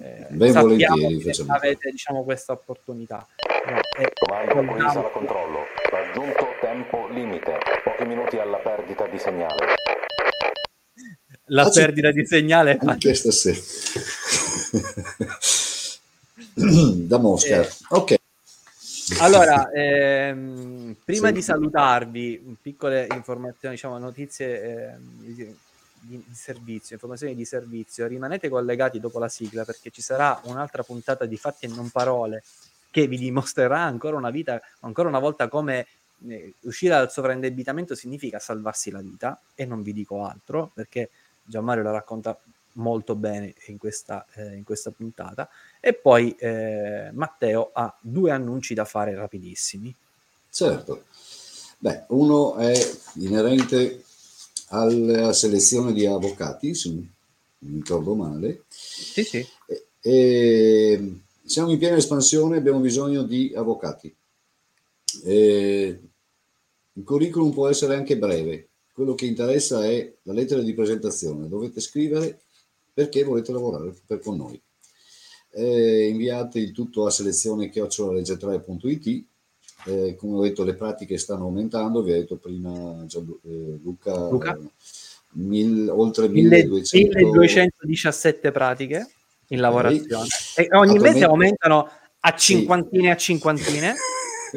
eh, ben volentieri avete diciamo, questa opportunità.
Eh, Comando Polisa alla controllo, raggiunto tempo limite, pochi minuti alla perdita di segnale.
La ah, perdita di segnale
anche stasera da Mosca. Eh, ok.
Allora, ehm, prima sì. di salutarvi, piccole informazioni, diciamo notizie eh, di, di, servizio, informazioni di servizio, rimanete collegati dopo la sigla perché ci sarà un'altra puntata di fatti e non parole che vi dimostrerà ancora una, vita, ancora una volta come eh, uscire dal sovraindebitamento significa salvarsi la vita e non vi dico altro perché Gianmario la racconta molto bene in questa, eh, in questa puntata. E poi eh, Matteo ha due annunci da fare rapidissimi.
Certo. Beh, uno è inerente alla selezione di avvocati, se non mi ricordo male.
Sì, sì.
E, e siamo in piena espansione, abbiamo bisogno di avvocati. E il curriculum può essere anche breve, quello che interessa è la lettera di presentazione. Dovete scrivere perché volete lavorare per, con noi. Eh, inviate il tutto a selezione chiocciolalegge3.it. Eh, come ho detto, le pratiche stanno aumentando. Vi ha detto prima Gianluca, Luca. mil, oltre 1200...
1217 pratiche in lavorazione e ogni mese aumentano a cinquantine sì. a cinquantine.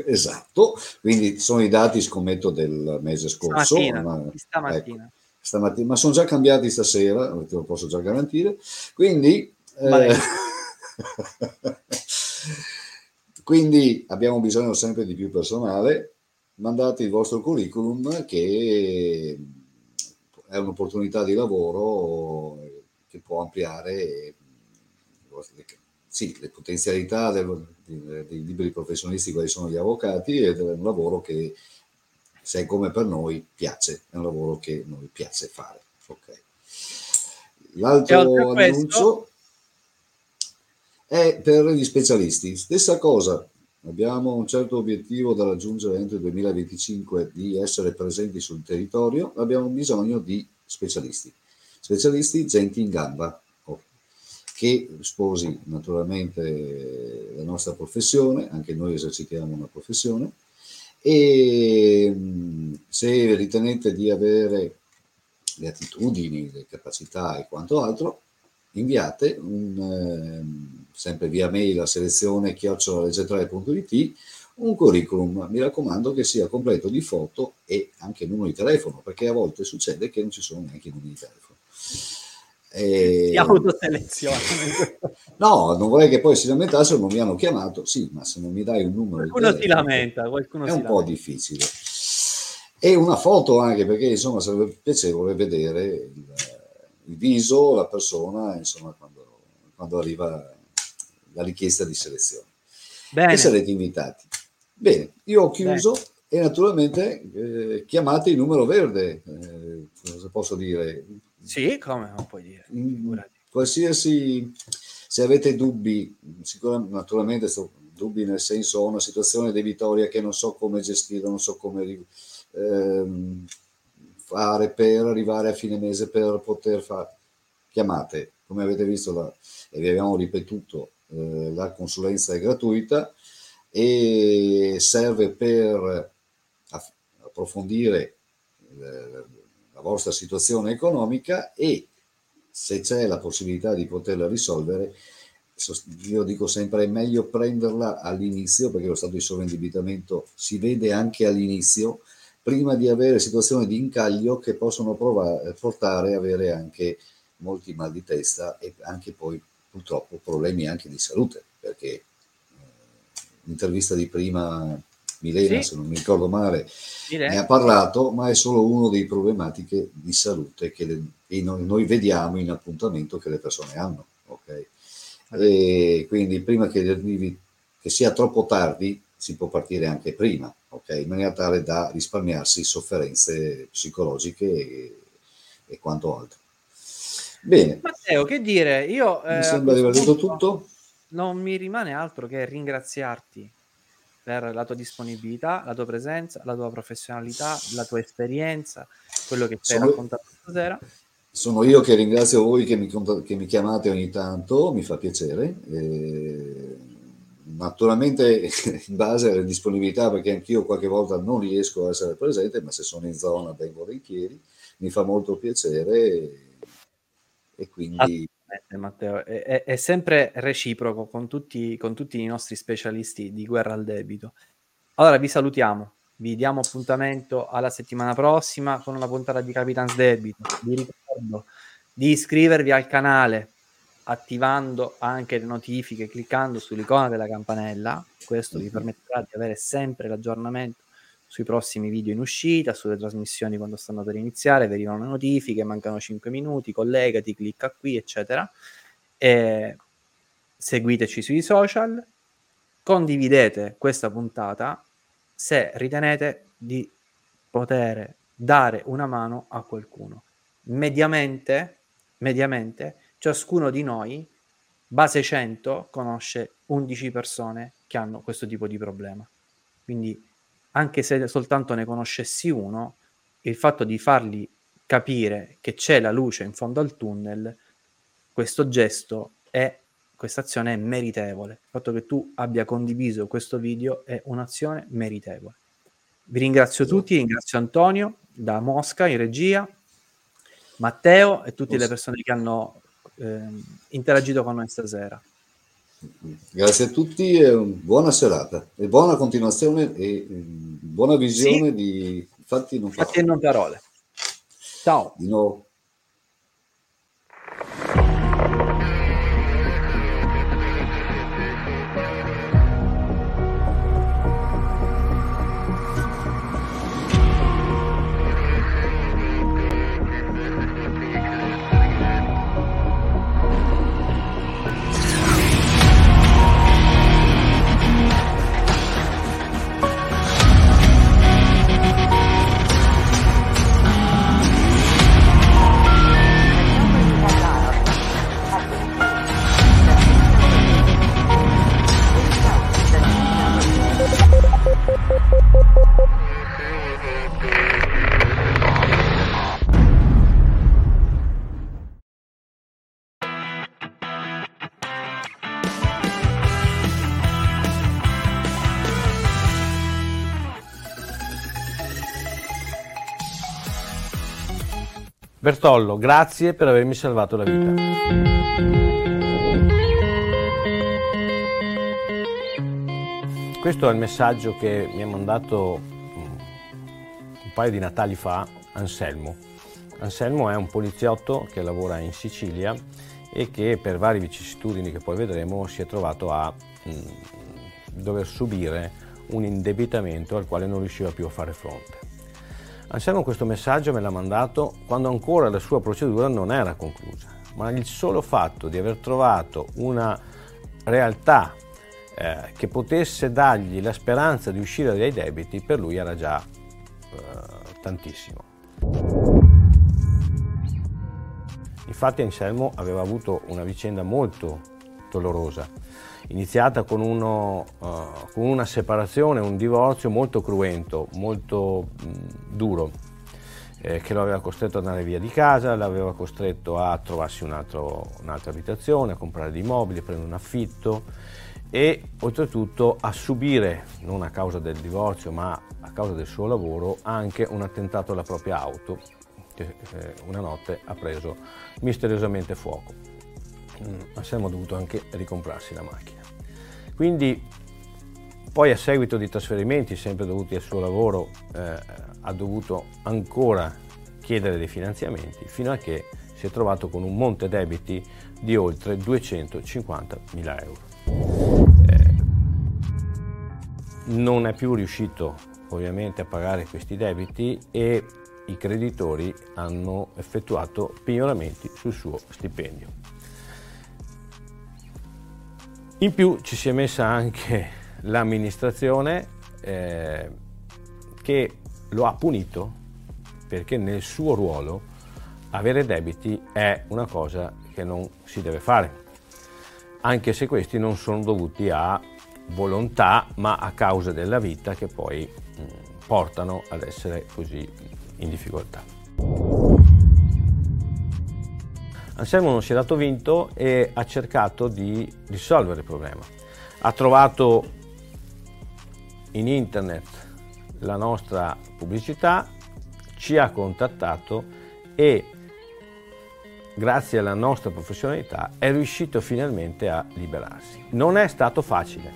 Esatto, quindi sono i dati, scommetto, del mese scorso.
Stamattina, ma, stamattina. Ecco,
stamattina, ma sono già cambiati stasera, te lo posso già garantire. Quindi, eh, quindi abbiamo bisogno sempre di più personale. Mandate il vostro curriculum che è un'opportunità di lavoro che può ampliare sì, le potenzialità del, dei liberi professionisti quali sono gli avvocati ed è un lavoro che se è come per noi piace, è un lavoro che noi piace fare. Okay. L'altro annuncio è per gli specialisti, stessa cosa, abbiamo un certo obiettivo da raggiungere entro il 2025 di essere presenti sul territorio, abbiamo bisogno di specialisti, specialisti gente in gamba, che sposi naturalmente la nostra professione, anche noi esercitiamo una professione, e se ritenete di avere le attitudini, le capacità e quanto altro, inviate un, eh, sempre via mail a selezione chiocciolaleggetrale.it un curriculum, mi raccomando che sia completo di foto e anche numero di telefono, perché a volte succede che non ci sono neanche i numeri di telefono.
E... Si autoseleziona.
no, non vorrei che poi si lamentassero, non mi hanno chiamato. Sì, ma se non mi dai un numero...
Qualcuno si lamenta, qualcuno
è
un
po' difficile. E una foto anche, perché insomma sarebbe piacevole vedere il, il viso, la persona, insomma, quando, quando, arriva la richiesta di selezione. Bene. E sarete invitati. Bene, io ho chiuso. Bene. E naturalmente eh, chiamate il numero verde, eh, cosa posso dire?
Sì, come non puoi dire?
Mm, qualsiasi, se avete dubbi, sicuramente, naturalmente sto, dubbi nel senso ho una situazione debitoria che non so come gestire, non so come ehm, fare per arrivare a fine mese, per poter fare, chiamate, come avete visto la, e vi abbiamo ripetuto, eh, la consulenza è gratuita e serve per approfondire eh, la vostra situazione economica e se c'è la possibilità di poterla risolvere, io dico sempre è meglio prenderla all'inizio perché lo stato di sovraindebitamento si vede anche all'inizio prima di avere situazioni di incaglio che possono provare, portare a avere anche molti mal di testa e anche poi purtroppo problemi anche di salute perché eh, l'intervista di prima Milena, sì. se non mi ricordo male, Direi. ne ha parlato, ma è solo una delle problematiche di salute che le, noi, noi, vediamo in appuntamento che le persone hanno. Okay? E quindi prima che arrivi, che sia troppo tardi, si può partire anche prima, okay? in maniera tale da risparmiarsi sofferenze psicologiche e, e quanto altro. Bene.
Matteo, che dire? Io,
mi eh, sembra di aver detto tutto.
Non mi rimane altro che ringraziarti per la tua disponibilità, la tua presenza, la tua professionalità, la tua esperienza, quello che ci hai raccontato stasera.
Sono io che ringrazio voi che mi, che mi chiamate ogni tanto, mi fa piacere. E naturalmente in base alle disponibilità, perché anch'io qualche volta non riesco a essere presente, ma se sono in zona ben volentieri, mi fa molto piacere e, e quindi...
Matteo, è, è, sempre reciproco con tutti, con tutti i nostri specialisti di guerra al debito. Allora vi salutiamo, vi diamo appuntamento alla settimana prossima con una puntata di Capitans Debito. Vi ricordo di iscrivervi al canale attivando anche le notifiche cliccando sull'icona della campanella. Questo vi permetterà di avere sempre l'aggiornamento sui prossimi video in uscita, sulle trasmissioni quando stanno per iniziare, vi arrivano le notifiche, mancano 5 minuti, collegati, clicca qui, eccetera. E seguiteci sui social, condividete questa puntata se ritenete di poter dare una mano a qualcuno. Mediamente, mediamente ciascuno di noi, base 100, conosce 11 persone che hanno questo tipo di problema. Quindi anche se soltanto ne conoscessi uno, il fatto di fargli capire che c'è la luce in fondo al tunnel, questo gesto è, questa azione è meritevole. Il fatto che tu abbia condiviso questo video è un'azione meritevole. Vi ringrazio tutti, ringrazio Antonio da Mosca in regia Matteo e tutte le persone che hanno eh, interagito con noi stasera.
Grazie a tutti e buona serata e buona continuazione e mm, buona visione sì. di fatti non
parole. Fatti non parole. Ciao.
Di nuovo.
Bertollo, grazie per avermi salvato la vita. Questo è il messaggio che mi ha mandato mm, un paio di Natali fa Anselmo. Anselmo è un poliziotto che lavora in Sicilia e che per varie vicissitudini che poi vedremo si è trovato a mh, mm, dover subire un indebitamento al quale non riusciva più a fare fronte. Anselmo questo messaggio me l'ha mandato quando ancora la sua procedura non era conclusa, ma il solo fatto di aver trovato una realtà eh, che potesse dargli la speranza di uscire dai debiti per lui era già eh, tantissimo. Infatti Anselmo aveva avuto una vicenda molto dolorosa iniziata con, uno, uh, con una separazione, un divorzio molto cruento, molto mh, duro, eh, che lo aveva costretto ad andare via di casa, l'aveva costretto a trovarsi un altro, un'altra abitazione, a comprare dei mobili, a prendere un affitto e oltretutto a subire, non a causa del divorzio ma a causa del suo lavoro, anche un attentato alla propria auto che eh, una notte ha preso misteriosamente fuoco. Mm, Anselmo ha dovuto anche ricomprarsi la macchina. Quindi poi a seguito di trasferimenti sempre dovuti al suo lavoro eh, ha dovuto ancora chiedere dei finanziamenti fino a che si è trovato con un monte debiti di oltre 250 mila euro. Eh, non è più riuscito ovviamente a pagare questi debiti e i creditori hanno effettuato pignoramenti sul suo stipendio. In più ci si è messa anche l'amministrazione eh, che lo ha punito perché nel suo ruolo avere debiti è una cosa che non si deve fare, anche se questi non sono dovuti a volontà ma a causa della vita che poi mh, mm, portano ad essere così in difficoltà. Anselmo non si è dato vinto e ha cercato di risolvere il problema. Ha trovato in internet la nostra pubblicità, ci ha contattato e grazie alla nostra professionalità è riuscito finalmente a liberarsi. Non è stato facile,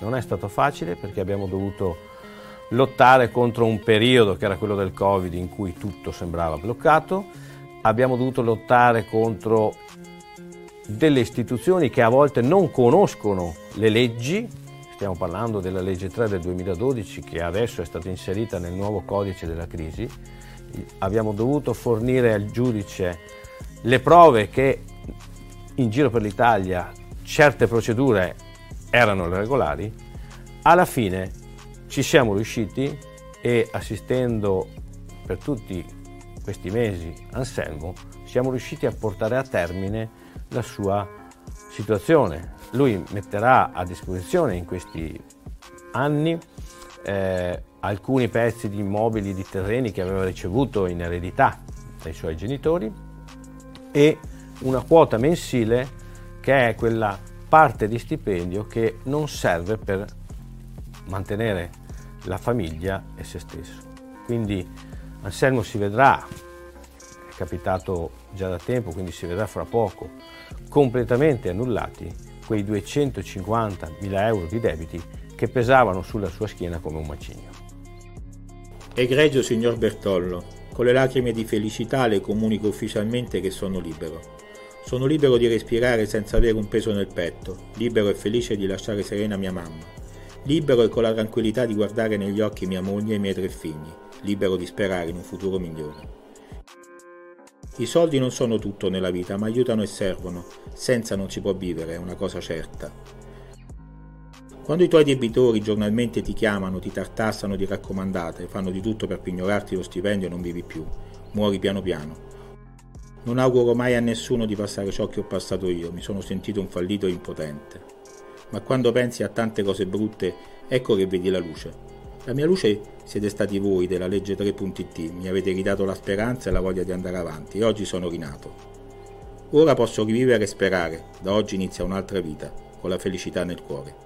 non è stato facile perché abbiamo dovuto lottare contro un periodo che era quello del Covid in cui tutto sembrava bloccato abbiamo dovuto lottare contro delle istituzioni che a volte non conoscono le leggi, stiamo parlando della legge 3 del 2012 che adesso è stata inserita nel nuovo codice della crisi, abbiamo dovuto fornire al giudice le prove che in giro per l'Italia certe procedure erano regolari, alla fine ci siamo riusciti e assistendo per tutti questi mesi Anselmo siamo riusciti a portare a termine la sua situazione. Lui metterà a disposizione in questi anni eh, alcuni pezzi di immobili, di terreni che aveva ricevuto in eredità dai suoi genitori e una quota mensile che è quella parte di stipendio che non serve per mantenere la famiglia e se stesso. Quindi Anselmo si vedrà capitato già da tempo, quindi si vedrà fra poco, completamente annullati quei 250 mila euro di debiti che pesavano sulla sua schiena come un macigno.
Egregio signor Bertollo, con le lacrime di felicità le comunico ufficialmente che sono libero. Sono libero di respirare senza avere un peso nel petto, libero e felice di lasciare serena mia mamma, libero e con la tranquillità di guardare negli occhi mia moglie e i miei tre figli, libero di sperare in un futuro migliore. I soldi non sono tutto nella vita, ma aiutano e servono. Senza non si può vivere, è una cosa certa. Quando i tuoi debitori giornalmente ti chiamano, ti tartassano di raccomandate, fanno di tutto per pignorarti lo stipendio, non vivi più. Muori piano piano. Non auguro mai a nessuno di passare ciò che ho passato io, mi sono sentito un fallito e impotente. Ma quando pensi a tante cose brutte, ecco che vedi la luce. La mia luce siete stati voi della legge 3.it, mi avete ridato la speranza e la voglia di andare avanti e oggi sono rinato. Ora posso rivivere e sperare, da oggi inizia un'altra vita, con la felicità nel cuore.